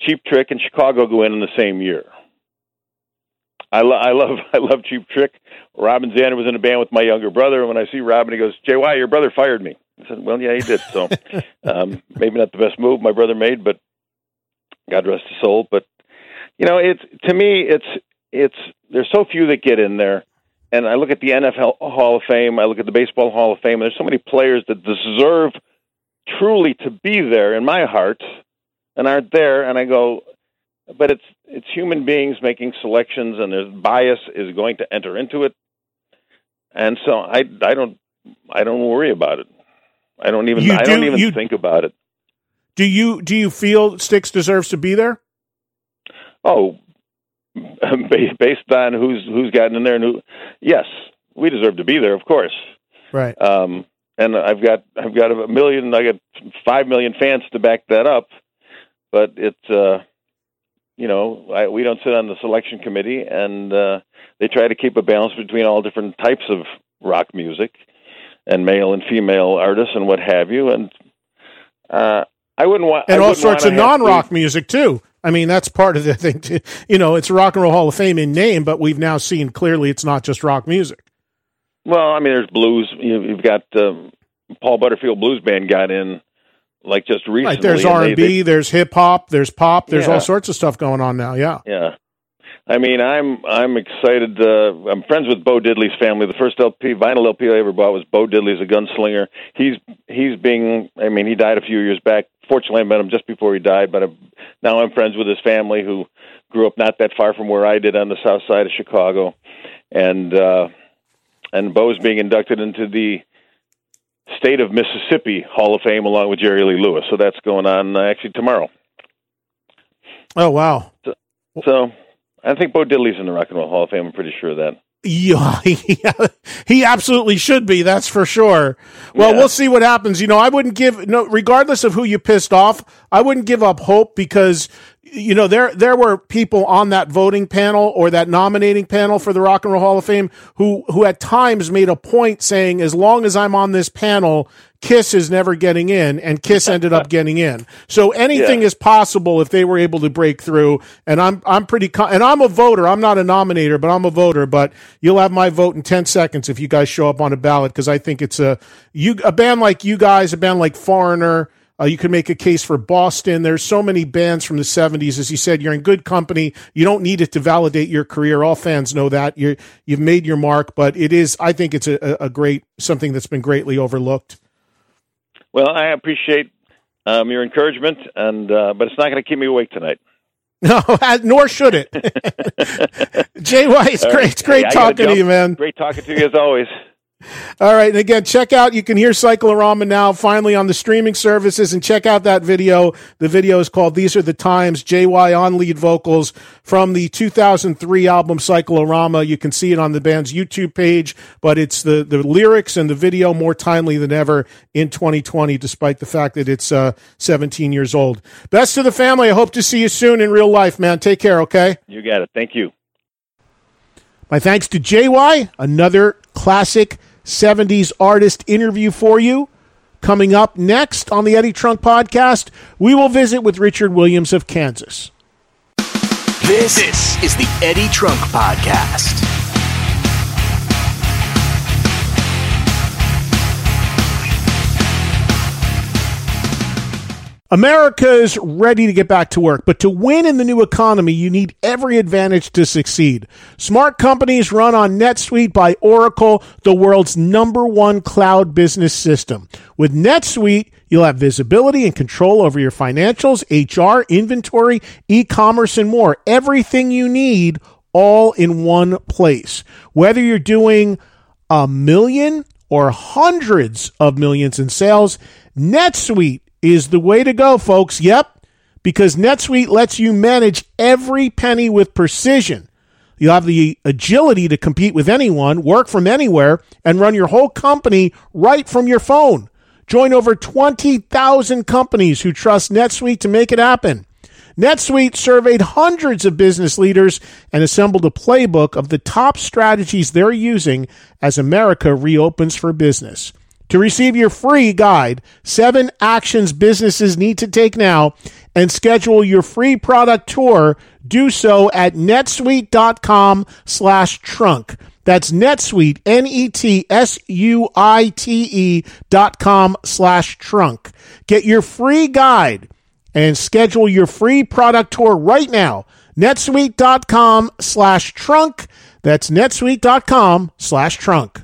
Cheap Trick and Chicago go in in the same year. I, lo- I love I love Cheap Trick. Robin Zander was in a band with my younger brother, and when I see Robin, he goes, "JY, your brother fired me." I said, "Well, yeah, he did." So um, maybe not the best move my brother made, but God rest his soul. But you know, it's to me, it's it's there's so few that get in there, and I look at the NFL Hall of Fame, I look at the Baseball Hall of Fame, and there's so many players that deserve truly to be there in my heart, and aren't there, and I go, but it's it's human beings making selections, and there's bias is going to enter into it, and so I I don't I don't worry about it. I don't even I don't even you, think about it. Do you do you feel Styx deserves to be there? Oh, based on who's who's gotten in there and who, yes, we deserve to be there, of course. Right. Um, and I've got I've got a million, I got five million fans to back that up, but it's. Uh, you know, I, we don't sit on the selection committee, and uh, they try to keep a balance between all different types of rock music and male and female artists and what have you. And uh, I wouldn't want and all sorts of non-rock to, music too. I mean, that's part of the thing. Too. You know, it's Rock and Roll Hall of Fame in name, but we've now seen clearly it's not just rock music. Well, I mean, there's blues. You've got um, Paul Butterfield Blues Band got in like just recently. Right, there's R and B, there's hip hop, there's pop, there's yeah. all sorts of stuff going on now. Yeah, yeah. I mean, I'm I'm excited. Uh, I'm friends with Bo Diddley's family. The first LP, vinyl LP I ever bought was Bo Diddley's a gunslinger. He's he's being. I mean, he died a few years back. Fortunately, I met him just before he died. But I'm, now I'm friends with his family, who grew up not that far from where I did on the south side of Chicago, and uh, and Bo's being inducted into the State of Mississippi Hall of Fame along with Jerry Lee Lewis. So that's going on uh, actually tomorrow. Oh wow! So, so I think Bo Diddley's in the Rock and Roll Hall of Fame. I'm pretty sure of that. Yeah, he absolutely should be. That's for sure. Well, Yeah. we'll see what happens. You know, I wouldn't give no, regardless of who you pissed off. I wouldn't give up hope because you know there there were people on that voting panel or that nominating panel for the Rock and Roll Hall of Fame who who at times made a point saying, as long as I'm on this panel. Kiss is never getting in, and Kiss ended up getting in. So anything Yeah. is possible if they were able to break through. And I'm I'm pretty con- and I'm a voter. I'm not a nominator, but I'm a voter. But you'll have my vote in ten seconds if you guys show up on a ballot because I think it's a you a band like you guys, a band like Foreigner. Uh, you can make a case for Boston. There's so many bands from the 70s. As you said, you're in good company. You don't need it to validate your career. All fans know that. You're, you've made your mark, but it is, I think it's a, a a great, something that's been greatly overlooked. Well, I appreciate um, your encouragement, and uh, but it's not going to keep me awake tonight. No, nor should it. JY, it's great. right. It's great Hey, talking to you, man. Great talking to you as always. All right. And again, check out, you can hear Cyclorama now finally on the streaming services and check out that video. The video is called These Are the Times, JY on lead vocals from the 2003 album Cyclorama. You can see it on the band's YouTube page, but it's the, the lyrics and the video more timely than ever in 2020, despite the fact that it's, uh, 17 years old. Best to the family. I hope to see you soon in real life, man. Take care. Okay. You got it. Thank you. My thanks to JY, another classic 70s artist interview for you. Coming up next on the Eddie Trunk podcast, we will visit with Richard Williams of Kansas. This, is the Eddie Trunk Podcast. America is ready to get back to work, but to win in the new economy, you need every advantage to succeed. Smart companies run on NetSuite by Oracle, the world's number one cloud business system. With NetSuite, you'll have visibility and control over your financials, HR, inventory, e-commerce, and more. Everything you need all in one place. Whether you're doing a million or hundreds of millions in sales, NetSuite is the way to go, folks. Yep, because NetSuite lets you manage every penny with precision. You'll have the agility to compete with anyone, work from anywhere, and run your whole company right from your phone. Join over 20,000 companies who trust NetSuite to make it happen. NetSuite surveyed hundreds of business leaders and assembled a playbook of the top strategies they're using as America reopens for business. To receive your free guide, Seven Actions Businesses Need to Take Now, and schedule your free product tour, do so at netsuite.com slash trunk. That's netsuite, N-E-T-S-U-I-T-E dot com slash trunk. Get your free guide and schedule your free product tour right now. netsuite.com slash trunk. That's netsuite.com slash trunk.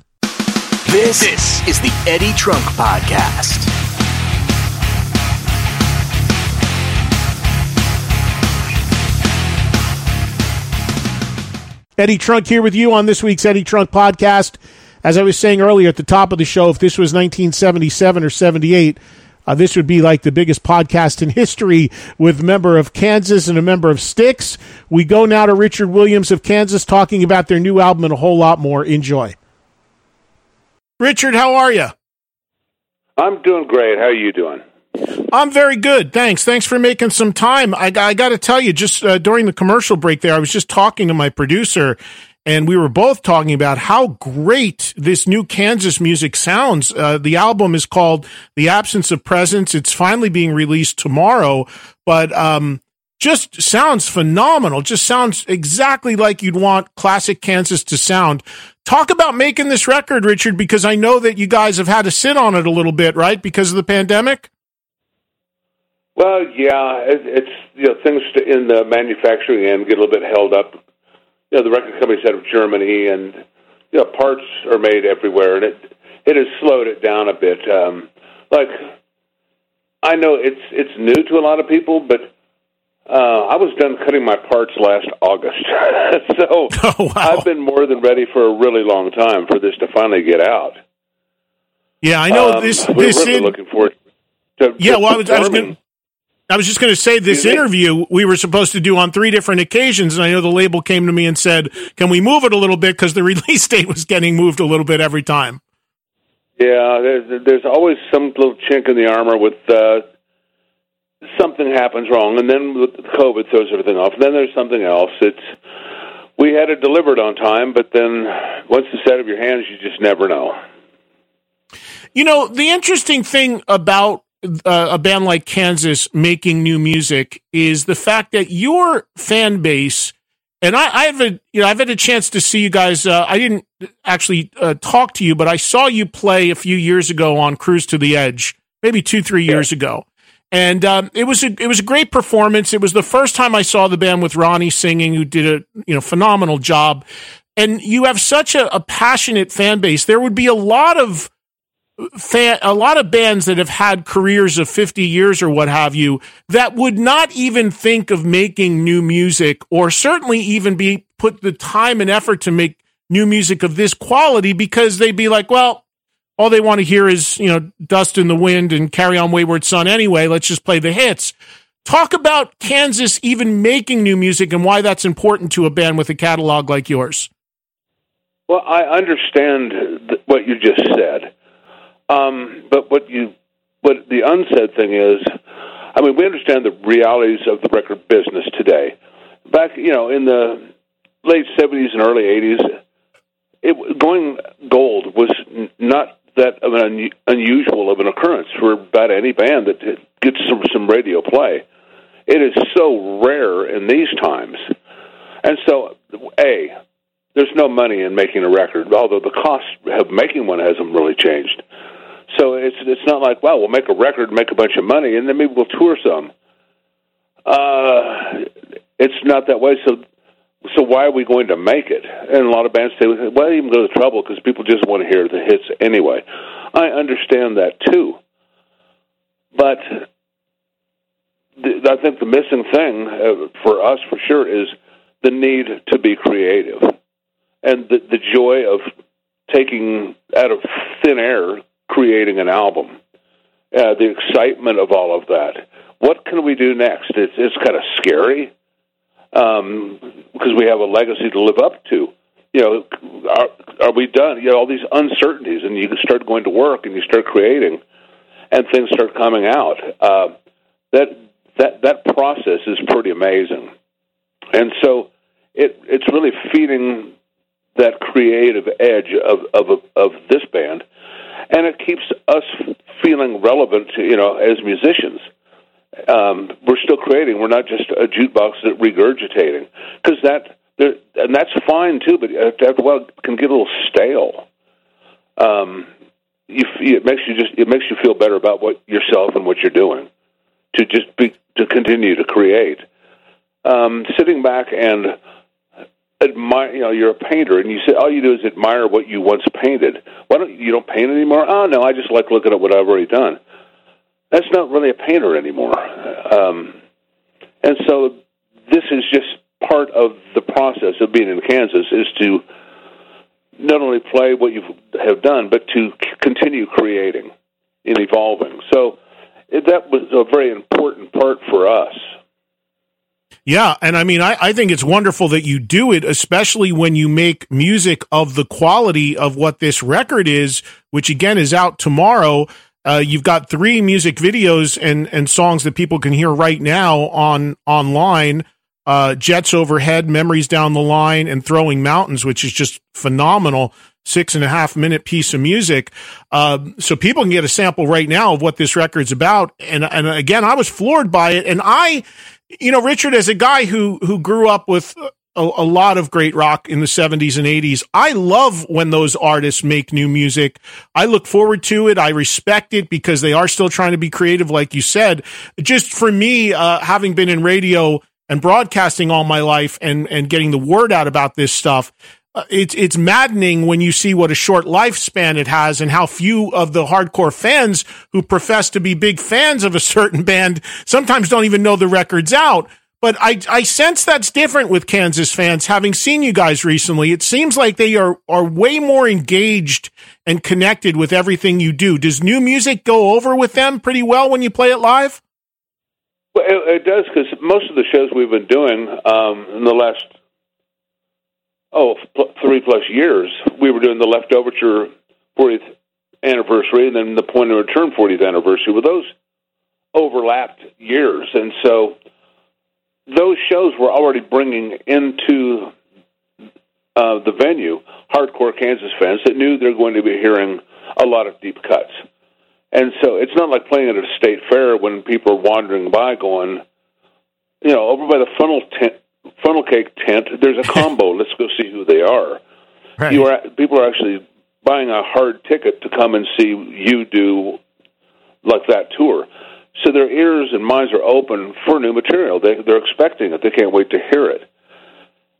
This, this is the Eddie Trunk Podcast. Eddie Trunk here with you on this week's Eddie Trunk podcast. As I was saying earlier at the top of the show, if this was 1977 or 78, uh, this would be like the biggest podcast in history with a member of Kansas and a member of Styx. We go now to Richard Williams of Kansas talking about their new album and a whole lot more. Enjoy. Richard, how are you? I'm doing great. How are you doing? I'm very good. Thanks. Thanks for making some time. I, I got to tell you, just uh, during the commercial break there, I was just talking to my producer, and we were both talking about how great this new Kansas music sounds. Uh, the album is called The Absence of Presence. It's finally being released tomorrow, but um, just sounds phenomenal. Just sounds exactly like you'd want classic Kansas to sound. Talk about making this record, Richard, because I know that you guys have had to sit on it a little bit, right? Because of the pandemic? Well, yeah, it, it's you know things to, in the manufacturing end get a little bit held up. You know, the record company's out of Germany, and you know parts are made everywhere, and it it has slowed it down a bit. Um, like I know it's it's new to a lot of people, but uh, I was done cutting my parts last August, so Oh, wow. I've been more than ready for a really long time for this to finally get out. Yeah, I know um, this. This we're really in, looking forward. To, yeah, well, I was, I was going. I was just going to say this interview we were supposed to do on three different occasions, and I know the label came to me and said, "Can we move it a little bit?" Because the release date was getting moved a little bit every time. Yeah, there's there's always some little chink in the armor with uh, something happens wrong, and then COVID throws everything off. And then there's something else. It's we had it delivered on time, but then once it's out of your hands, you just never know. You know, the interesting thing about uh, a band like Kansas making new music is the fact that your fan base, and I, I have a, you know, I've had a chance to see you guys. Uh, I didn't actually uh, talk to you, but I saw you play a few years ago on Cruise to the Edge, maybe two, three years yeah. ago. And um, it was a it was a great performance. It was the first time I saw the band with Ronnie singing, who did a you know phenomenal job. And you have such a, a passionate fan base. There would be a lot of fan, a lot of bands that have had careers of 50 years or what have you that would not even think of making new music or certainly even be put the time and effort to make new music of this quality because they'd be like, well, all they want to hear is, you know, dust in the wind and carry on wayward son anyway. Let's just play the hits. Talk about Kansas even making new music and why that's important to a band with a catalog like yours. Well, I understand th- what you just said. Um, but what you, what the unsaid thing is, I mean, we understand the realities of the record business today. Back, you know, in the late '70s and early '80s, it going gold was not that of an un, unusual of an occurrence for about any band that gets some, some radio play. It is so rare in these times, and so a there's no money in making a record, although the cost of making one hasn't really changed. So it's it's not like well we'll make a record, make a bunch of money, and then maybe we'll tour some. Uh, it's not that way. So so why are we going to make it? And a lot of bands say, well, even go to trouble because people just want to hear the hits anyway. I understand that too, but the, I think the missing thing uh, for us, for sure, is the need to be creative and the the joy of taking out of thin air creating an album. Uh, the excitement of all of that. What can we do next? It's, it's kind of scary um, because we have a legacy to live up to. You know, are, are we done? You know, all these uncertainties, and you start going to work and you start creating, and things start coming out. Uh, that that that process is pretty amazing, and so it it's really feeding that creative edge of of of this band and it keeps us feeling relevant, you know, as musicians. Um, we're still creating. We're not just a jukebox that regurgitating because that and that's fine too. But after a while, it can get a little stale. Um, you, it makes you just it makes you feel better about what yourself and what you're doing to just be to continue to create. Um, sitting back and admire you know you're a painter and you say all you do is admire what you once painted why don't you don't paint anymore oh no i just like looking at what i've already done that's not really a painter anymore. Um and so this is just part of the process of being in kansas is to not only play what you have done but to continue creating and evolving. So that was a very important part for us. Yeah, and I mean, I, I think it's wonderful that you do it, especially when you make music of the quality of what this record is, which again is out tomorrow. Uh, you've got three music videos and and songs that people can hear right now on online. Uh, Jets overhead, memories down the line, and throwing mountains, which is just phenomenal. Six and a half minute piece of music. Uh, so people can get a sample right now of what this record's about. And, and again, I was floored by it. And I, you know, Richard, as a guy who who grew up with a, a, lot of great rock in the 70s and 80s. I love when those artists make new music. I look forward to it. I respect it because they are still trying to be creative, like you said. Just for me, uh, having been in radio and broadcasting all my life and, and getting the word out about this stuff, uh, it's it's maddening when you see what a short lifespan it has and how few of the hardcore fans who profess to be big fans of a certain band sometimes don't even know the record's out. But I, I sense that's different with Kansas fans. Having seen you guys recently, it seems like they are, are way more engaged and connected with everything you do. Does new music go over with them pretty well when you play it live? Well, it, it does because most of the shows we've been doing um, in the last oh three plus years, we were doing the Leftoverture 40th anniversary and then the Point of Return 40th anniversary. Well, those overlapped years, and so those shows were already bringing into uh, the venue hardcore Kansas fans that knew they're going to be hearing a lot of deep cuts. And so it's not like playing at a state fair when people are wandering by going, you know, over by the funnel tent, funnel cake tent, there's a combo. Let's go see who they are. Right. You are people are actually buying a hard ticket to come and see you do like that tour. So their ears and minds are open for new material. They, they're expecting it. They can't wait to hear it.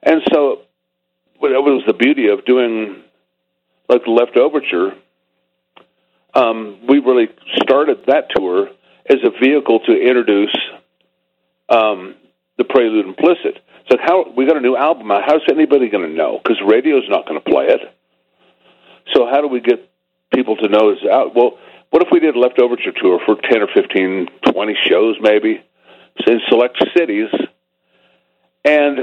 And so, that was the beauty of doing like the Leftoverture. Um, we really started that tour as a vehicle to introduce um, the Prelude Implicit. So how we got a new album out. How's anybody going to know? Because radio's not going to play it. So how do we get people to know it's out? Well, what if we did a Leftoverture tour for 10 or 15, 20 shows maybe in select cities, and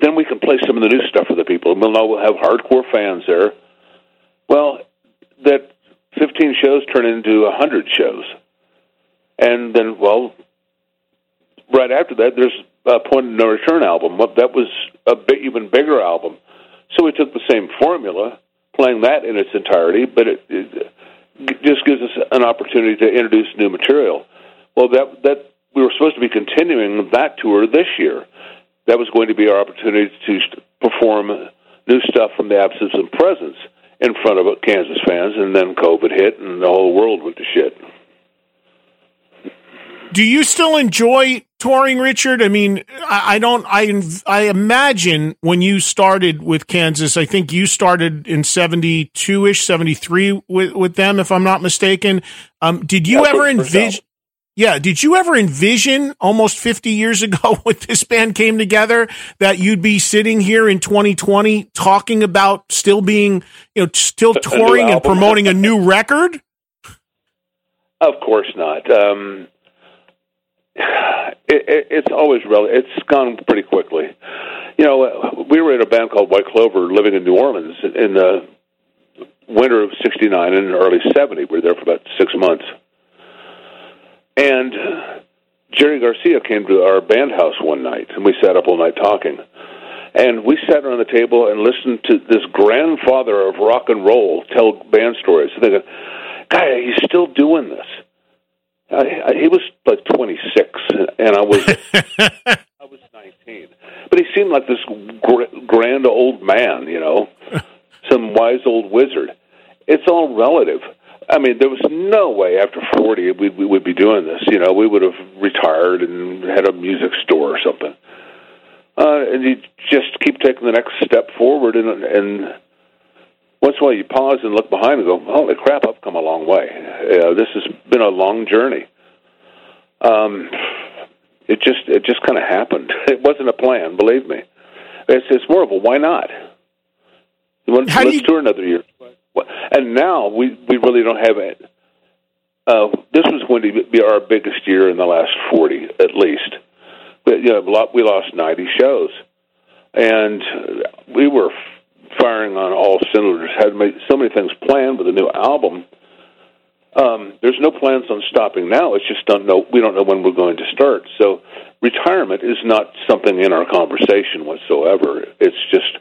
then we can play some of the new stuff for the people. And we'll know we'll have hardcore fans there. Well, that 15 shows turn into 100 shows. And then, well, right after that, there's a Point of Know Return album. That was a bit, even bigger album. So we took the same formula, playing that in its entirety, but it, it just gives us an opportunity to introduce new material. Well, that that we were supposed to be continuing that tour this year. That was going to be our opportunity to perform new stuff from the absence and presence in front of Kansas fans, and then COVID hit, and the whole world went to shit. Do you still enjoy touring, Richard? I mean, I, I, don't. I I imagine when you started with Kansas, I think you started in seventy two ish, seventy three with with them, if I'm not mistaken. Um, did you yeah, ever envision? Yeah, did you ever envision almost 50 years ago when this band came together that you'd be sitting here in 2020 talking about still being, you know, still touring and promoting a new record? Of course not. Um, it, it, it's always really it's gone pretty quickly. You know, uh, we were in a band called White Clover, living in New Orleans in the winter of '69 and early '70. We were there for about six months, and Jerry Garcia came to our band house one night, and we sat up all night talking. And we sat around the table and listened to this grandfather of rock and roll tell band stories. And they go, "Guy, he's still doing this." I, I, he was like 26, and I was I was 19. But he seemed like this gr- grand old man, you know, some wise old wizard. It's all relative. I mean, there was no way after 40 we, we would be doing this. You know, we would have retired and had a music store or something. Uh, and you just keep taking the next step forward, and and once in a while you pause and look behind and go, "Holy crap, I've come a long way." Uh, this has been a long journey. Um, it just it just kind of happened. It wasn't a plan, believe me. It's it's more of a why not? Let's, let's you... tour another year. And now we we really don't have it. Uh, this was going to be our biggest year in the last forty, at least. But, you know, we lost ninety shows, and we were firing on all cylinders. Had so many things planned with a new album. Um, there's no plans on stopping now. It's just don't know. We don't know when we're going to start. So retirement is not something in our conversation whatsoever. It's just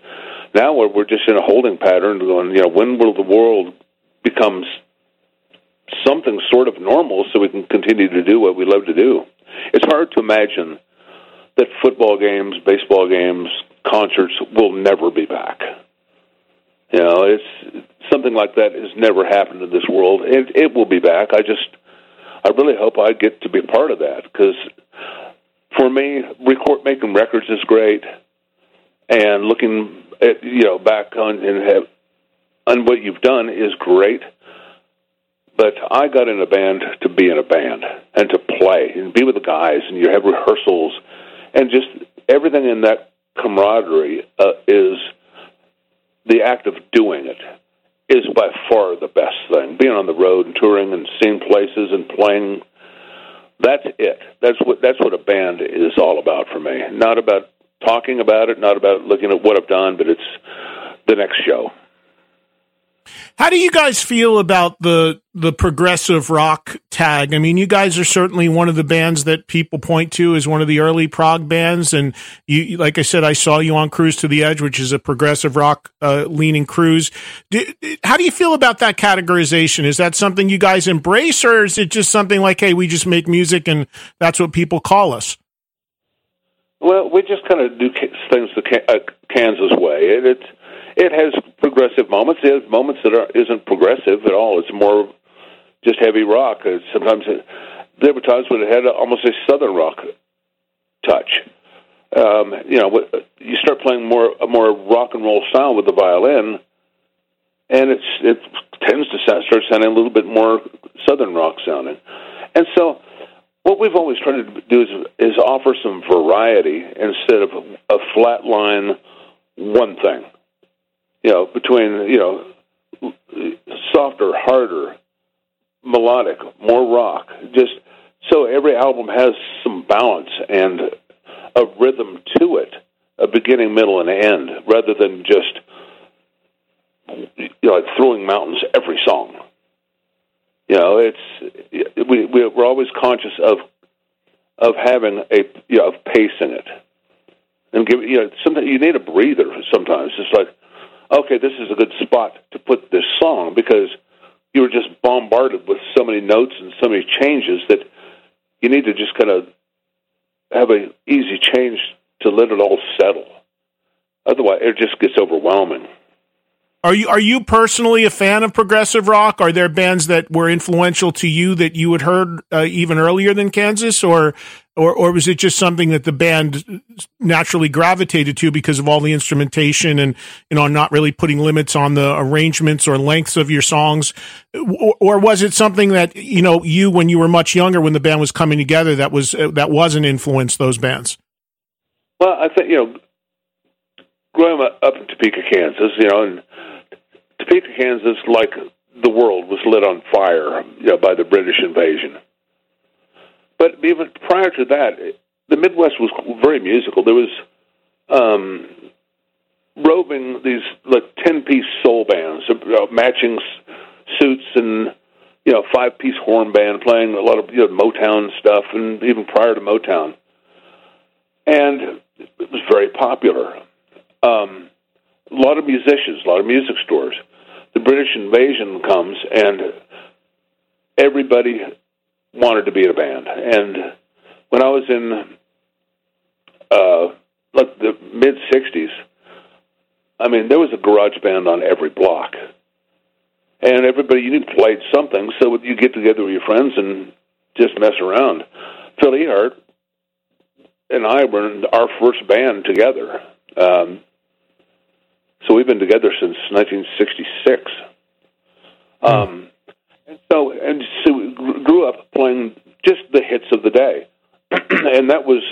now we're, we're just in a holding pattern, going. You know, when will the world become something sort of normal so we can continue to do what we love to do? It's hard to imagine that football games, baseball games, concerts will never be back. You know, it's something like that has never happened in this world. It, it will be back. I just, I really hope I get to be part of that because for me, record making records is great, and looking at you know back on and have on what you've done is great. But I got in a band to be in a band and to play and be with the guys, and you have rehearsals and just everything in that camaraderie uh, is the act of doing it is by far the best thing. Being on the road and touring and seeing places and playing that's it. That's what that's what a band is all about for me. Not about talking about it, not about looking at what I've done, but it's the next show. How do you guys feel about the the progressive rock tag? I mean, you guys are certainly one of the bands that people point to as one of the early prog bands, and you, like I said, I saw you on Cruise to the Edge, which is a progressive rock uh, leaning cruise. Do, how do you feel about that categorization? Is that something you guys embrace, or is it just something like, hey, we just make music and that's what people call us? Well, we just kind of do things the uh, Kansas way. It, it's it has progressive moments. It has moments that are, isn't progressive at all. It's more just heavy rock. Sometimes it, there were times when it had almost a southern rock touch. Um, you know, you start playing more a more rock and roll style with the violin, and it's it tends to start sounding a little bit more southern rock sounding. And so, what we've always tried to do is is offer some variety instead of a flat line one thing you know, between you know, softer, harder, melodic, more rock. Just so every album has some balance and a rhythm to it, a beginning, middle, and end, rather than just you know, like throwing mountains every song. You know, it's we we're always conscious of of having a you know of pacing it, and give you know sometimes you need a breather. Sometimes it's like okay, this is a good spot to put this song because you were just bombarded with so many notes and so many changes that you need to just kind of have an easy change to let it all settle. Otherwise, it just gets overwhelming. Are you are you personally a fan of progressive rock? Are there bands that were influential to you that you had heard uh, even earlier than Kansas, or or or was it just something that the band naturally gravitated to because of all the instrumentation and you know not really putting limits on the arrangements or lengths of your songs, or, or was it something that you know you when you were much younger when the band was coming together that was uh, that was an influence those bands? Well, I think you know growing up in Topeka, Kansas, you know, and Kansas, like the world, was lit on fire you know, by the British invasion. But even prior to that, the Midwest was very musical. There was um, roving these like ten-piece soul bands, uh, matching suits and you know five-piece horn band playing a lot of you know, Motown stuff, and even prior to Motown, and it was very popular. Um, a lot of musicians, a lot of music stores. The British invasion comes, and everybody wanted to be in a band. And when I was in uh, like the mid '60s, I mean, there was a garage band on every block, and everybody you played something. So you get together with your friends and just mess around. Phil Ehart and I were in our first band together. Um, so we've been together since 1966. Um, and so, and so we grew up playing just the hits of the day, and that was,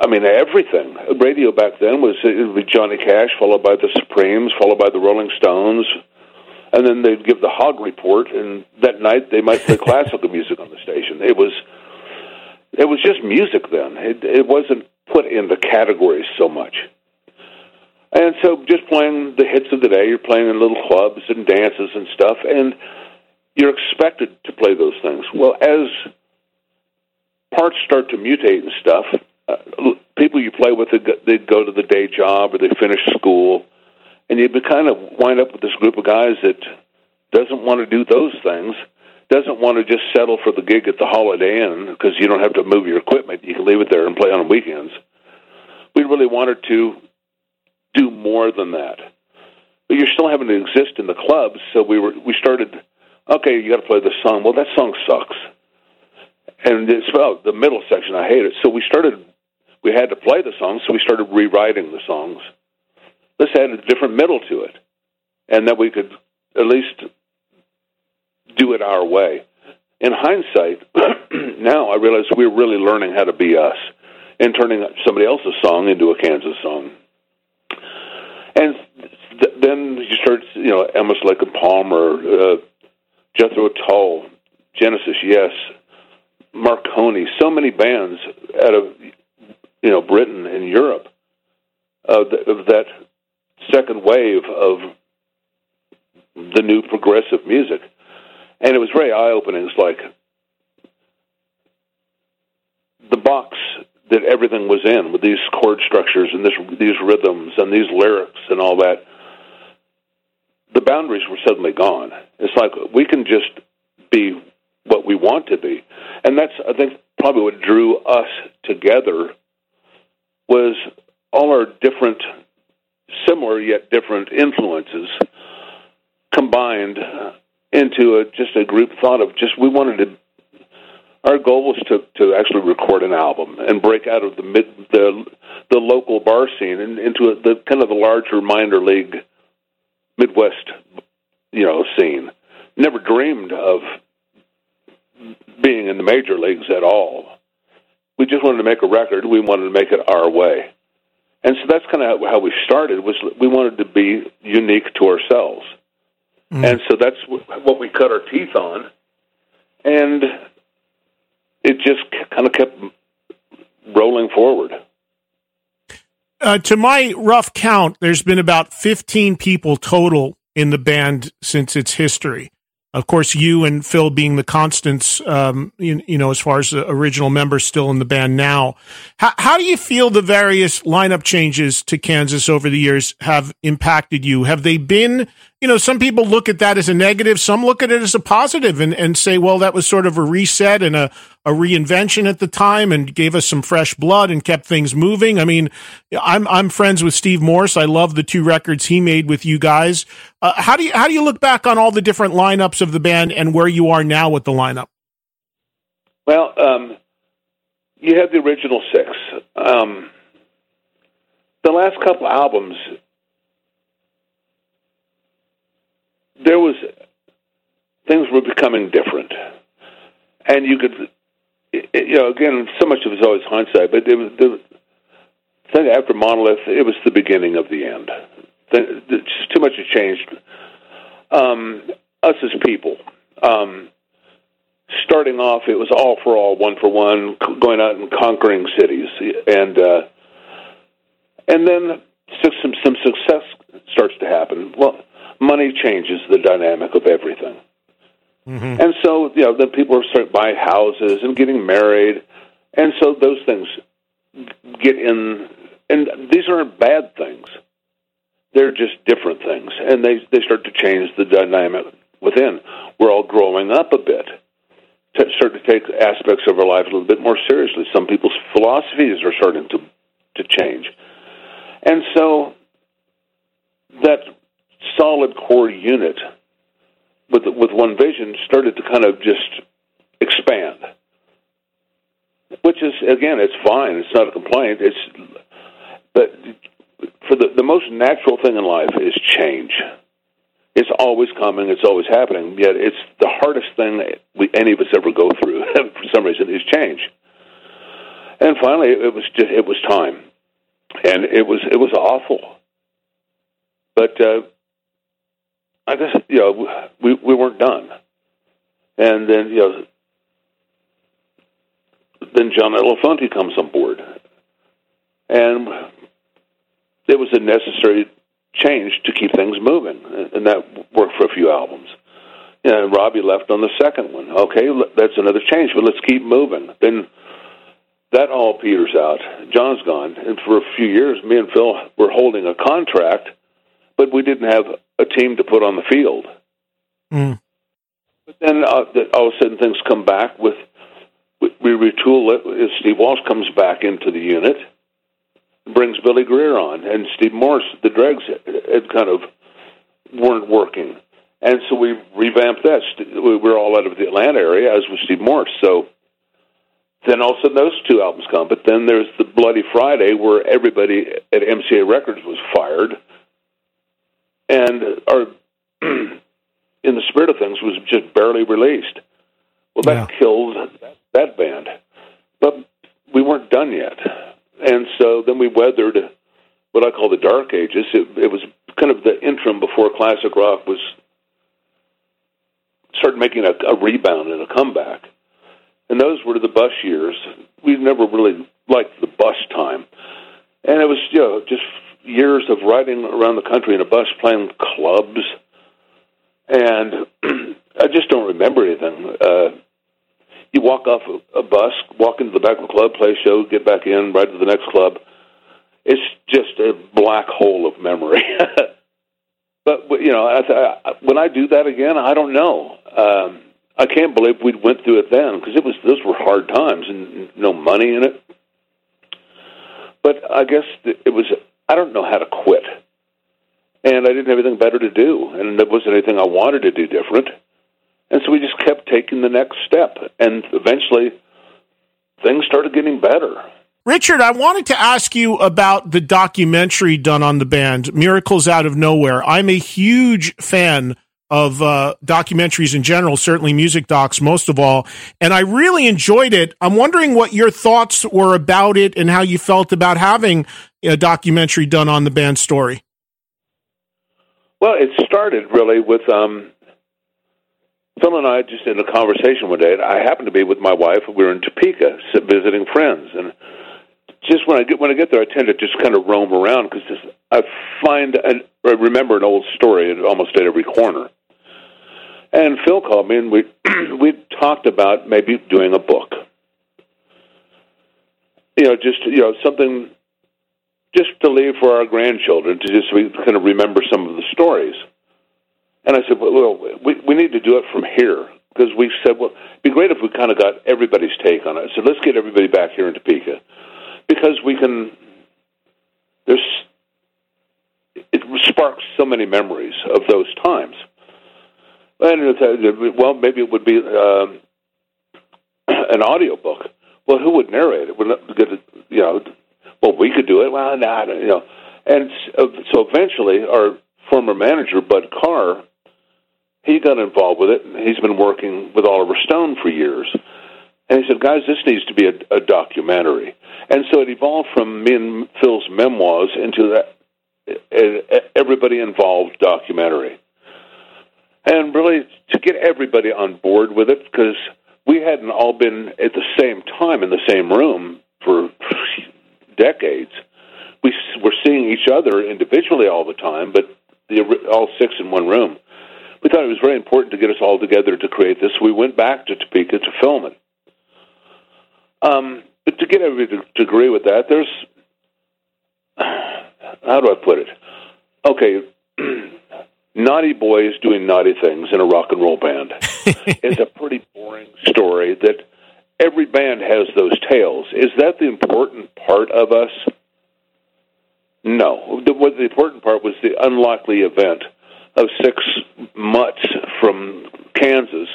I mean, everything. Radio back then was it would be Johnny Cash, followed by the Supremes, followed by the Rolling Stones, and then they'd give the Hog Report, and that night they might play classical music on the station. It was, it was just music then. It, it wasn't put into categories so much. And so just playing the hits of the day, you're playing in little clubs and dances and stuff, and you're expected to play those things. Well, as parts start to mutate and stuff, uh, people you play with, they go to the day job or they finish school, and you kind of wind up with this group of guys that doesn't want to do those things, doesn't want to just settle for the gig at the Holiday Inn because you don't have to move your equipment. You can leave it there and play on weekends. We really wanted to do more than that. But you're still having to exist in the clubs, so we were we started. Okay, you got to play this song. Well, that song sucks, and it's well the middle section. I hate it. So we started. We had to play the song, so we started rewriting the songs. Let's add a different middle to it, and that we could at least do it our way. In hindsight, now I realize we're really learning how to be us. and turning somebody else's song into a Kansas song. And th- then you start, you know, Lake and Palmer, uh, Jethro Tull, Genesis, yes, Marconi, so many bands out of you know Britain and Europe uh, th- of that second wave of the new progressive music, and it was very eye opening. It's like the box that everything was in with these chord structures and this these rhythms and these lyrics and all that. The boundaries were suddenly gone. It's like we can just be what we want to be, and that's I think probably what drew us together was all our different, similar yet different influences combined into a, just a group thought of just we wanted to our goal was to to actually record an album and break out of the mid the the local bar scene and into a, the kind of the larger minor league Midwest you know scene. Never dreamed of being in the major leagues at all. We just wanted to make a record. We wanted to make it our way, and so that's kind of how we started. Was we wanted to be unique to ourselves, mm. and so that's what we cut our teeth on, and it just kind of kept rolling forward. Uh, to my rough count, there's been about 15 people total in the band since its history. Of course, you and Phil being the constants, um, you, you, know, as far as the original members still in the band now. How, how do you feel the various lineup changes to Kansas over the years have impacted you? Have they been you know, some people look at that as a negative. Some look at it as a positive and, and say, well, that was sort of a reset and a, a reinvention at the time and gave us some fresh blood and kept things moving. I mean, I'm, I'm friends with Steve Morse. I love the two records he made with you guys. Uh, how do you, how do you look back on all the different lineups of the band and where you are now with the lineup? Well, um, you have the original six. Um, the last couple albums, there was things were becoming different, and you could, you know, again, so much of it is always hindsight, but it was the thing after Monolith. It was the beginning of the end. Just too much has changed. Um, us as people. Um, starting off, it was all for all, one for one, going out and conquering cities, and uh, and then some some success starts to happen. Well, money changes the dynamic of everything. Mm-hmm. And so, you know, then people are starting buying houses and getting married, and so those things get in. And these aren't bad things; they're just different things, and they they start to change the dynamic within. We're all growing up a bit, to start to take aspects of our life a little bit more seriously. Some people's philosophies are starting to to change, and so that solid core unit with with one vision started to kind of just expand, which is again, it's fine. It's not a complaint. It's but for the the most natural thing in life is change. It's always coming. It's always happening. Yet it's the hardest thing we, any of us ever go through. for some reason, is change. And finally, it was just it was time, and it was it was awful. But uh, I guess you know we we weren't done, and then you know then John Elefante comes on board, and it was a necessary change to keep things moving, and that worked for a few albums. And Robby left on the second one. Okay, that's another change, but let's keep moving. Then that all peters out. John's gone, and for a few years, me and Phil were holding a contract, but we didn't have a team to put on the field. Mm. But then uh, all of a sudden things come back with we retool it. Steve Walsh comes back into the unit, brings Billy Greer on, and Steve Morse. The dregs had kind of weren't working, and so we revamped that. We were all out of the Atlanta area, as was Steve Morse. So then all of a sudden those two albums come. But then there's the Bloody Friday, where everybody at MCA Records was fired and our in the spirit of things was just barely released. Well, that yeah. killed that, that band, but we weren't done yet. and so then we weathered what I call the dark ages. It, it was kind of the interim before classic rock was started making a, a rebound and a comeback. And those were the bus years. We never really liked the bus time, and it was you know just years of riding around the country in a bus playing clubs, and I just don't remember anything. Uh, you walk off a, a bus, walk into the back of the club, play a show, get back in, ride to the next club. It's just a black hole of memory. but you know, I, I, when I do that again, I don't know. Um, I can't believe we went through it then because it was those were hard times and no money in it. But I guess it was I don't know how to quit, and I didn't have anything better to do, and there wasn't anything I wanted to do different. And so we just kept taking the next step. And eventually, things started getting better. Richard, I wanted to ask you about the documentary done on the band, Miracles Out of Nowhere. I'm a huge fan of uh, documentaries in general, certainly music docs most of all, and I really enjoyed it. I'm wondering what your thoughts were about it and how you felt about having a documentary done on the band story. Well, it started really with um, Phil and I just in a conversation one day. I happened to be with my wife. We were in Topeka visiting friends, and just when I get when I get there, I tend to just kind of roam around because I find and I remember an old story at almost at every corner. And Phil called me, and we we talked about maybe doing a book. You know, just you know something, just to leave for our grandchildren to just kind of remember some of the stories. And I said, well, we, we need to do it from here because we said, well, it'd be great if we kind of got everybody's take on it. So let's get everybody back here in Topeka because we can. There's it sparks so many memories of those times. And well, maybe it would be um, an audio book. Well, who would narrate it? Would you know? Well, we could do it. Well, not you know. And uh, so eventually, our former manager Bud Carr he got involved with it. He's been working with Oliver Stone for years. And he said, guys, this needs to be a, a documentary. And so it evolved from me and Phil's memoirs into that everybody involved documentary. And really to get everybody on board with it, because we hadn't all been at the same time in the same room for decades. We were seeing each other individually all the time, but the, all six in one room we thought it was very important to get us all together to create this. We went back to Topeka to film it. Um, but to get everybody to, agree with that, there's how do I put it? Okay, naughty boys doing naughty things in a rock and roll band is a pretty boring story. That every band has those tales. Is that the important part of us? No. The, what the important part was the unlikely event of six mutts from Kansas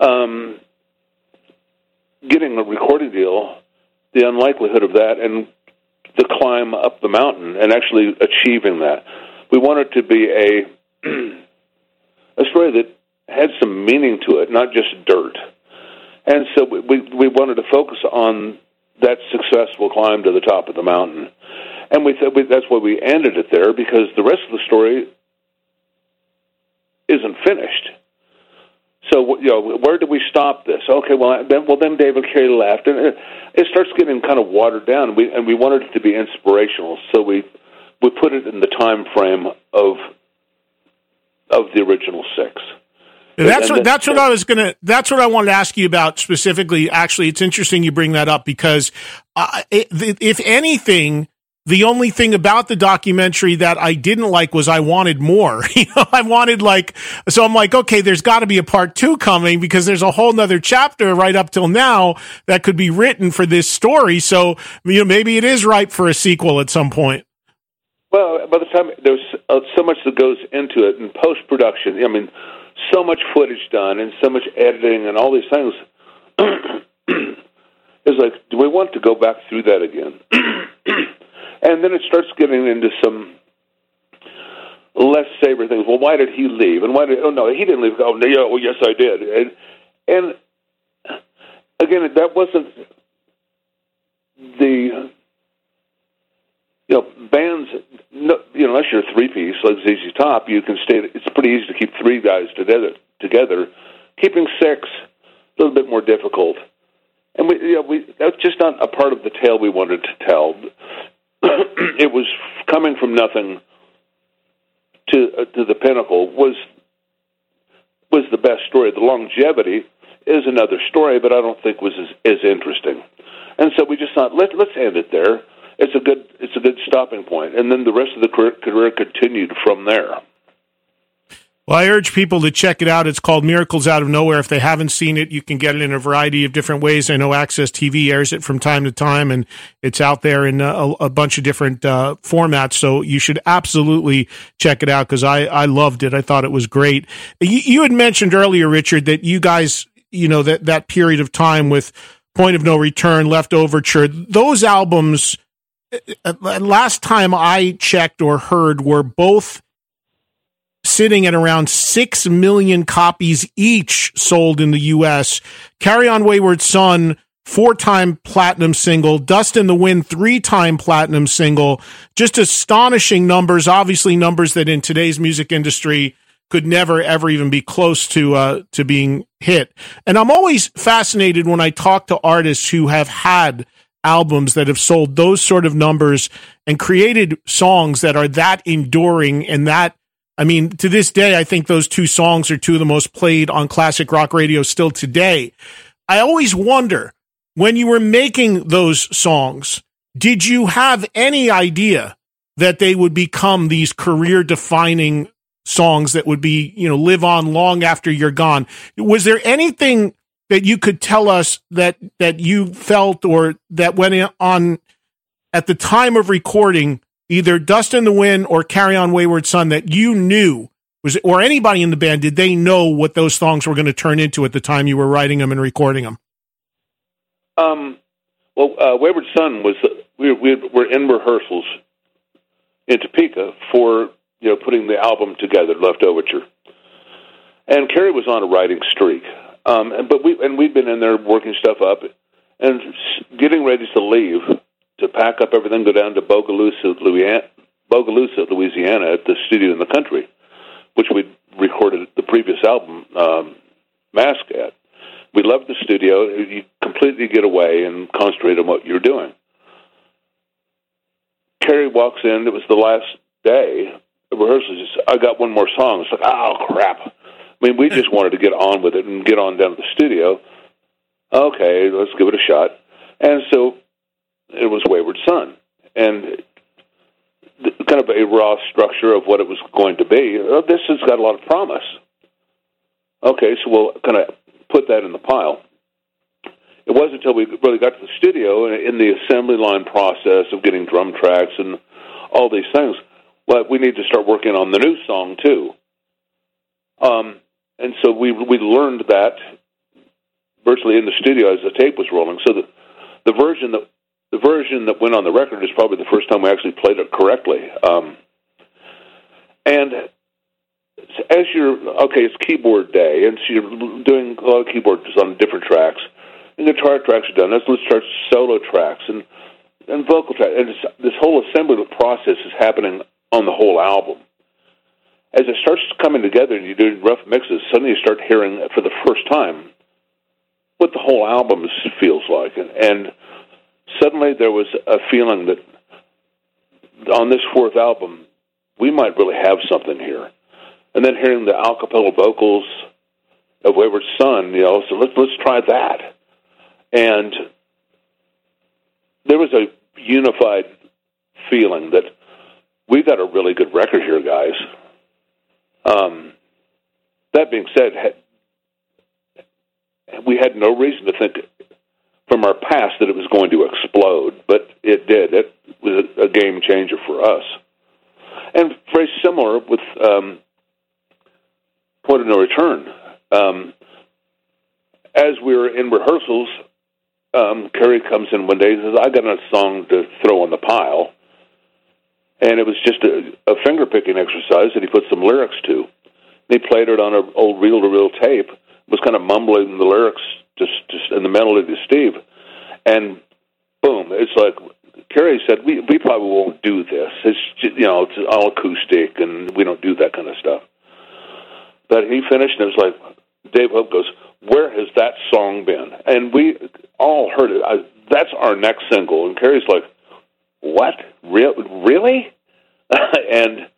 um, getting a recording deal, the unlikelihood of that, and the climb up the mountain and actually achieving that. We wanted to be a a story that had some meaning to it, not just dirt. And so we we wanted to focus on that successful climb to the top of the mountain. And we said that's why we ended it there because the rest of the story isn't finished. So you know, where do we stop this? Okay, well then, well then Dave and Kerry left, and it, it starts getting kind of watered down. We and we wanted it to be inspirational, so we we put it in the time frame of of the original six. That's what that's what I was gonna. That's what I wanted to ask you about specifically. Actually, it's interesting you bring that up because uh, if anything, the only thing about the documentary that I didn't like was I wanted more. You know, I wanted like, so I'm like, okay, there's got to be a part two coming because there's a whole nother chapter right up till now that could be written for this story. So, you know, maybe it is ripe for a sequel at some point. Well, by the time there's uh, so much that goes into it in post production, I mean, so much footage done and so much editing and all these things. is like, do we want to go back through that again? And then it starts getting into some less savory things. Well, why did he leave? And why did? Oh no, he didn't leave. Oh no, yeah, yes, I did. And and again, that wasn't the you know, bands, no, you know, unless you're a three piece like ZZ Top, you can stay. It's pretty easy to keep three guys together. Together, keeping six a little bit more difficult. And we, you know, we that's just not a part of the tale we wanted to tell. it was coming from nothing to uh, to the pinnacle was was the best story. The longevity is another story, but I don't think was as, as interesting. And so we just thought let let's end it there. It's a good it's a good stopping point, and then the rest of the career, career continued from there. Well, I urge people to check it out. It's called Miracles Out of Nowhere. If they haven't seen it, you can get it in a variety of different ways. I know AXS TV airs it from time to time, and it's out there in a, a bunch of different uh, formats. So you should absolutely check it out because I, I loved it. I thought it was great. You, you had mentioned earlier, Richard, that you guys, you know, that, that period of time with Point of Know Return, Leftoverture, those albums, uh, uh, last time I checked or heard, were both sitting at around 6 million copies each sold in the US. Carry On Wayward Son, four time platinum single. Dust in the Wind, three time platinum single. Just astonishing numbers, obviously, numbers that in today's music industry could never ever even be close to uh, to being hit. And I'm always fascinated when I talk to artists who have had albums that have sold those sort of numbers and created songs that are that enduring and that I mean, to this day, I think those two songs are two of the most played on classic rock radio still today. I always wonder when you were making those songs, did you have any idea that they would become these career defining songs that would be, you know, live on long after you're gone? Was there anything that you could tell us that, that you felt or that went on at the time of recording either Dust in the Wind or Carry On Wayward Son that you knew was or anybody in the band did they know what those songs were going to turn into at the time you were writing them and recording them? Um, well, uh, Wayward Son was we, we were in rehearsals in Topeka for you know putting the album together, Leftoverture, and Kerry was on a writing streak. Um, and, but we and we'd been in there working stuff up and getting ready to leave to pack up everything, go down to Bogalusa, Louisiana, Bogalusa, Louisiana, at the studio in the country, which we'd recorded the previous album, um, Masque at. We loved the studio. You completely get away and concentrate on what you're doing. Kerry walks in. It was the last day of rehearsals. I got one more song. It's like, oh crap! I mean, we just wanted to get on with it and get on down to the studio. Okay, let's give it a shot. And so it was Wayward Son, and kind of a raw structure of what it was going to be. Uh, this has got a lot of promise. Okay, so we'll kind of put that in the pile. It wasn't until we really got to the studio and in the assembly line process of getting drum tracks and all these things, well, we need to start working on the new song too. Um, and so we we learned that virtually in the studio as the tape was rolling. So the the version that the version that went on the record is probably the first time we actually played it correctly. Um, and as you're okay, it's keyboard day, and so you're doing a lot of keyboards on different tracks. And guitar tracks are done. Let's let's start solo tracks and and vocal tracks. And this whole assembly of process is happening on the whole album. As it starts coming together and you do rough mixes, suddenly you start hearing for the first time what the whole album feels like, and, and suddenly there was a feeling that on this fourth album, we might really have something here. And then hearing the a cappella vocals of Wayward Son, you know, so let's let's try that. And there was a unified feeling that we've got a really good record here, guys. Um, that being said, we had no reason to think from our past that it was going to explode, but it did. It was a game changer for us. And very similar with um, Point of Know Return. Um, as we were in rehearsals, um, Kerry comes in one day and says, I got a song to throw on the pile. And it was just a, a finger picking exercise that he put some lyrics to. And he played it on an old reel to reel tape, was kind of mumbling the lyrics just just in the melody to Steve, and boom, it's like Kerry said we we probably won't do this. It's just, you know it's all acoustic and we don't do that kind of stuff. But he finished and it was like Dave Hope goes, "Where has that song been?" And we all heard it. I, That's our next single. And Kerry's like, "What? Real? Really?" and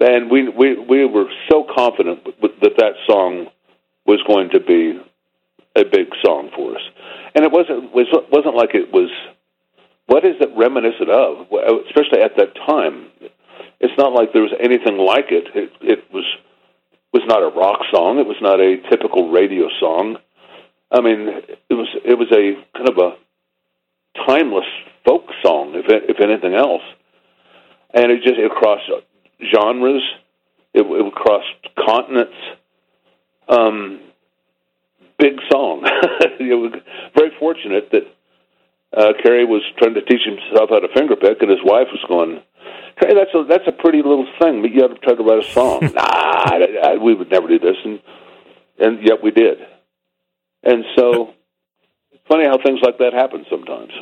and we we we were so confident that that song was going to be a big song for us, and it wasn't was wasn't like it was. What is it reminiscent of? Especially at that time, it's not like there was anything like it. It, it was was not a rock song. It was not a typical radio song. I mean, it was it was a kind of a timeless folk song, if if anything else. And it just it crossed genres. It, it crossed continents. Um, big song. it was very fortunate that uh, Kerry was trying to teach himself how to fingerpick, and his wife was going, "Kerry, that's a that's a pretty little thing, but you got to try to write a song." nah, I, I, we would never do this, and and yet we did. And so, it's funny how things like that happen sometimes.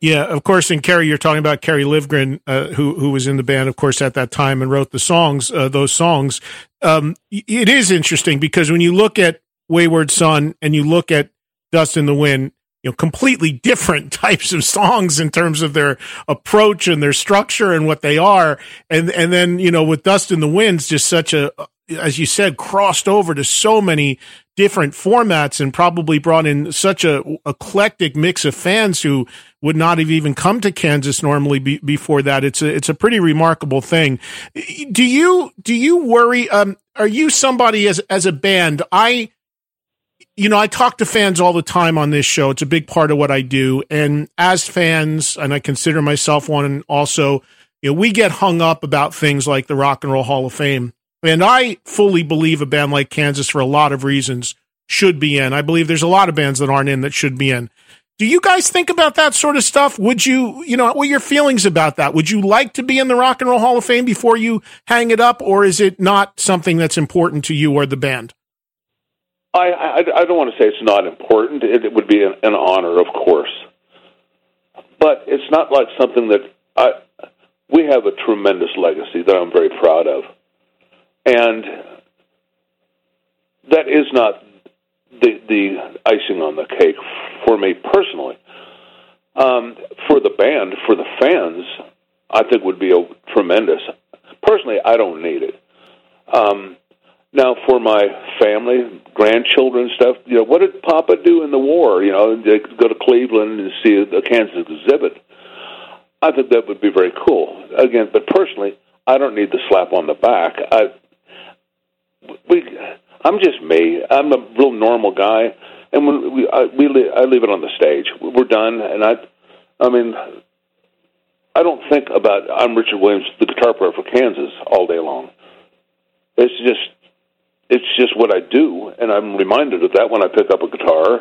Yeah, of course. And Kerry, you're talking about Kerry Livgren, uh, who who was in the band, of course, at that time and wrote the songs. Uh, those songs. Um, it is interesting because when you look at Wayward Son and you look at Dust in the Wind, you know, completely different types of songs in terms of their approach and their structure and what they are. And, and then, you know, with Dust in the Wind's just such a, as you said, crossed over to so many different formats and probably brought in such a eclectic mix of fans who would not have even come to Kansas normally be, before that. It's a, it's a pretty remarkable thing. Do you, do you worry? Um, are you somebody as, as a band? I, you know, I talk to fans all the time on this show. It's a big part of what I do. And as fans, and I consider myself one, and also, you know, we get hung up about things like the Rock and Roll Hall of Fame. And I fully believe a band like Kansas, for a lot of reasons, should be in. I believe there's a lot of bands that aren't in that should be in. Do you guys think about that sort of stuff? Would you, you know, what are your feelings about that? Would you like to be in the Rock and Roll Hall of Fame before you hang it up, or is it not something that's important to you or the band? I, I, I don't want to say it's not important. It, it would be an, an honor, of course, but it's not like something that I. We have a tremendous legacy that I'm very proud of, and that is not the the icing on the cake for me personally. Um, for the band, for the fans, I think would be a tremendous. Personally, I don't need it. Um, now, for my family, grandchildren, stuff, you know, what did Papa do in the war? You know, they go to Cleveland and see the Kansas exhibit. I think that would be very cool. Again, but personally, I don't need the slap on the back. I, we, I'm just me. I'm a real normal guy, and when we, I, we, I leave it on the stage. We're done, and I, I mean, I don't think about I'm Richard Williams, the guitar player for Kansas, all day long. It's just it's just what I do, and I'm reminded of that when I pick up a guitar,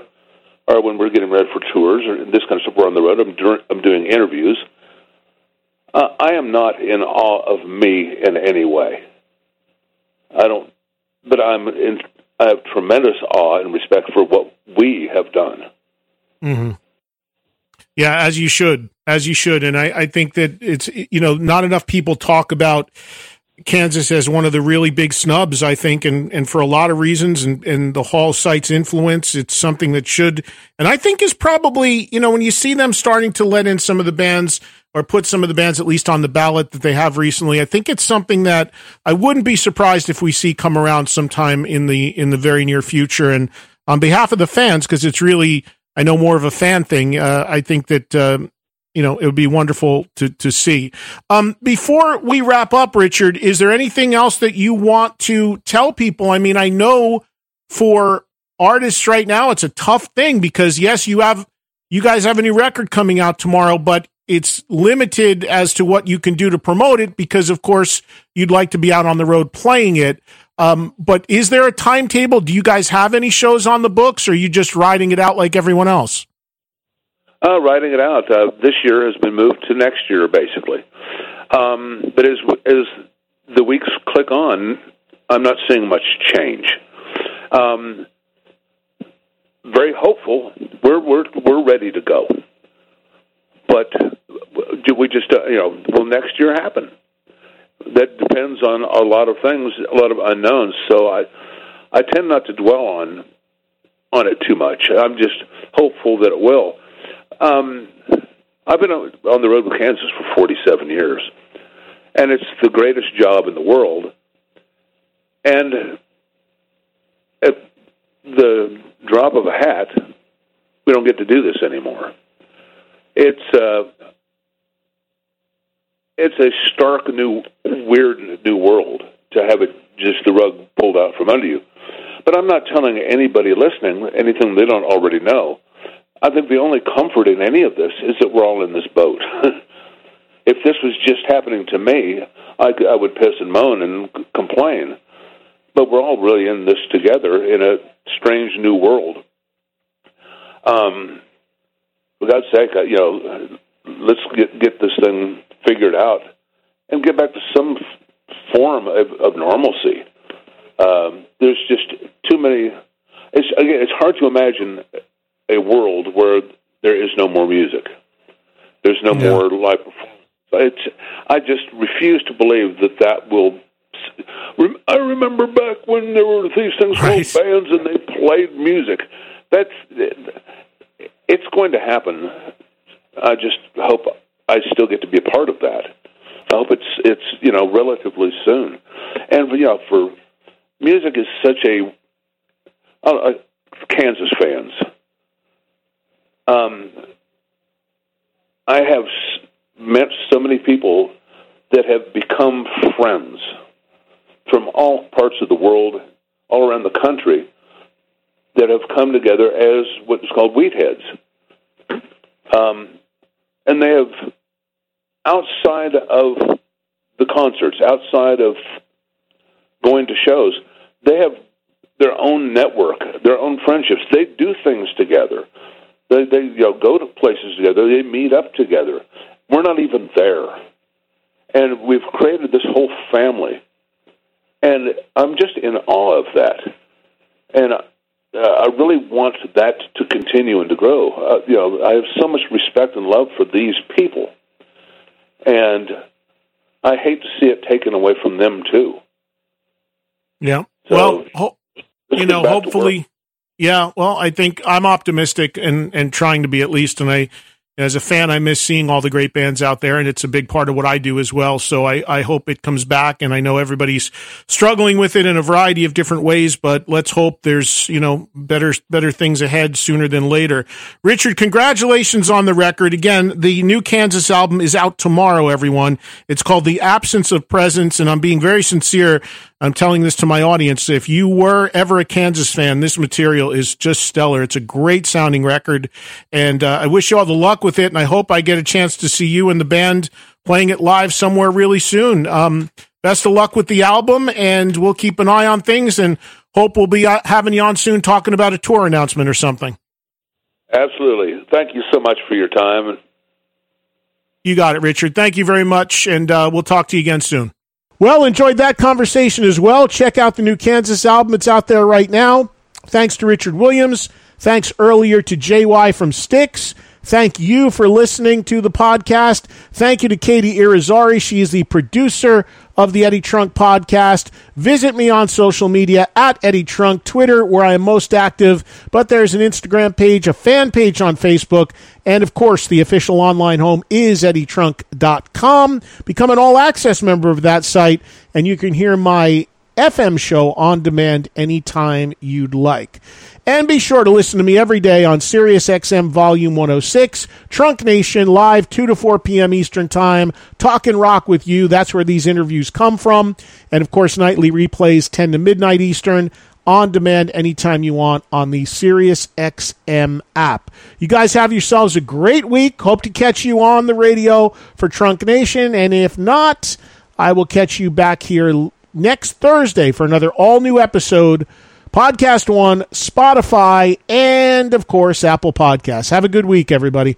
or when we're getting ready for tours, or this kind of stuff. We're on the road. I'm, I'm doing interviews. Uh, I am not in awe of me in any way. I don't, but I'm in. I have tremendous awe and respect for what we have done. Mm-hmm. Yeah, as you should, as you should, and I, I think that it's you know not enough people talk about Kansas as one of the really big snubs, I think, and, and for a lot of reasons, and, and the Hall site's influence, it's something that should, and I think is probably, you know, when you see them starting to let in some of the bands or put some of the bands at least on the ballot that they have recently, I think it's something that I wouldn't be surprised if we see come around sometime in the in the very near future. And on behalf of the fans, because it's really, I know more of a fan thing. Uh, I think that uh, you know, it would be wonderful to to see. Um, before we wrap up, Richard, is there anything else that you want to tell people? I mean, I know for artists right now, it's a tough thing because yes, you have you guys have a new record coming out tomorrow, but it's limited as to what you can do to promote it because, of course, you'd like to be out on the road playing it. Um, but is there a timetable? Do you guys have any shows on the books, or are you just riding it out like everyone else? Uh, writing it out. Uh, this year has been moved to next year, basically. Um, but as as the weeks click on, I'm not seeing much change. Um, very hopeful. We're we're we're ready to go. But do we just uh, you know will next year happen? That depends on a lot of things, a lot of unknowns. So I I tend not to dwell on on it too much. I'm just hopeful that it will. Um, I've been on the road with Kansas for 47 years, and it's the greatest job in the world. And at the drop of a hat, we don't get to do this anymore. It's uh, it's a stark new, weird new world to have it just the rug pulled out from under you. But I'm not telling anybody listening anything they don't already know. I think the only comfort in any of this is that we're all in this boat. if this was just happening to me, I, I would piss and moan and c- complain. But we're all really in this together in a strange new world. Um, for God's sake, you know, let's get get this thing figured out and get back to some form of, of normalcy. Um, there's just too many. It's again, it's hard to imagine a world where there is no more music. There's no yeah. more live performance. It's, I just refuse to believe that that will. I remember back when there were these things called right. bands and they played music. That's it's going to happen. I just hope I still get to be a part of that. I hope it's it's you know relatively soon, and you know for music is such a uh, Kansas fans. Um, I have met so many people that have become friends from all parts of the world, all around the country, that have come together as what's called wheat heads. Um, and they have, outside of the concerts, outside of going to shows, they have their own network, their own friendships. They do things together. They, they you know, go to places together. They meet up together. We're not even there, and we've created this whole family. And I'm just in awe of that. And uh, I really want that to continue and to grow. Uh, you know, I have so much respect and love for these people, and I hate to see it taken away from them too. Yeah. So, well, ho- you know, hopefully, yeah. Well, I think I'm optimistic and and trying to be at least, and I as a fan, I miss seeing all the great bands out there, and it's a big part of what I do as well. So I, I hope it comes back, and I know everybody's struggling with it in a variety of different ways, but let's hope there's you know better better things ahead sooner than later. Richard, congratulations on the record again. The new Kansas album is out tomorrow. Everyone, it's called "The Absence of Presence," and I'm being very sincere. I'm telling this to my audience. If you were ever a Kansas fan, this material is just stellar. It's a great sounding record, and uh, I wish you all the luck with it. And I hope I get a chance to see you and the band playing it live somewhere really soon. Um, best of luck with the album, and we'll keep an eye on things and hope we'll be uh, having you on soon talking about a tour announcement or something. Absolutely. Thank you so much for your time. You got it, Richard. Thank you very much, and uh, we'll talk to you again soon. Well, enjoyed that conversation as well. Check out the new Kansas album. It's out there right now. Thanks to Richard Williams. Thanks earlier to JY from Styx. Thank you for listening to the podcast. Thank you to Katie Irizarry. She is the producer of the Eddie Trunk podcast. Visit me on social media at Eddie Trunk, Twitter, where I am most active, but there's an Instagram page, a fan page on Facebook, and of course, the official online home is eddietrunk.com. Become an all access member of that site, and you can hear my FM show on demand anytime you'd like. And be sure to listen to me every day on Sirius XM Volume 106, Trunk Nation, live 2 to 4 p.m. Eastern Time, talking rock with you. That's where these interviews come from. And of course, nightly replays 10 to midnight Eastern on demand anytime you want on the Sirius XM app. You guys have yourselves a great week. Hope to catch you on the radio for Trunk Nation. And if not, I will catch you back here next Thursday for another all new episode Podcast One, Spotify, and of course, Apple Podcasts. Have a good week, everybody.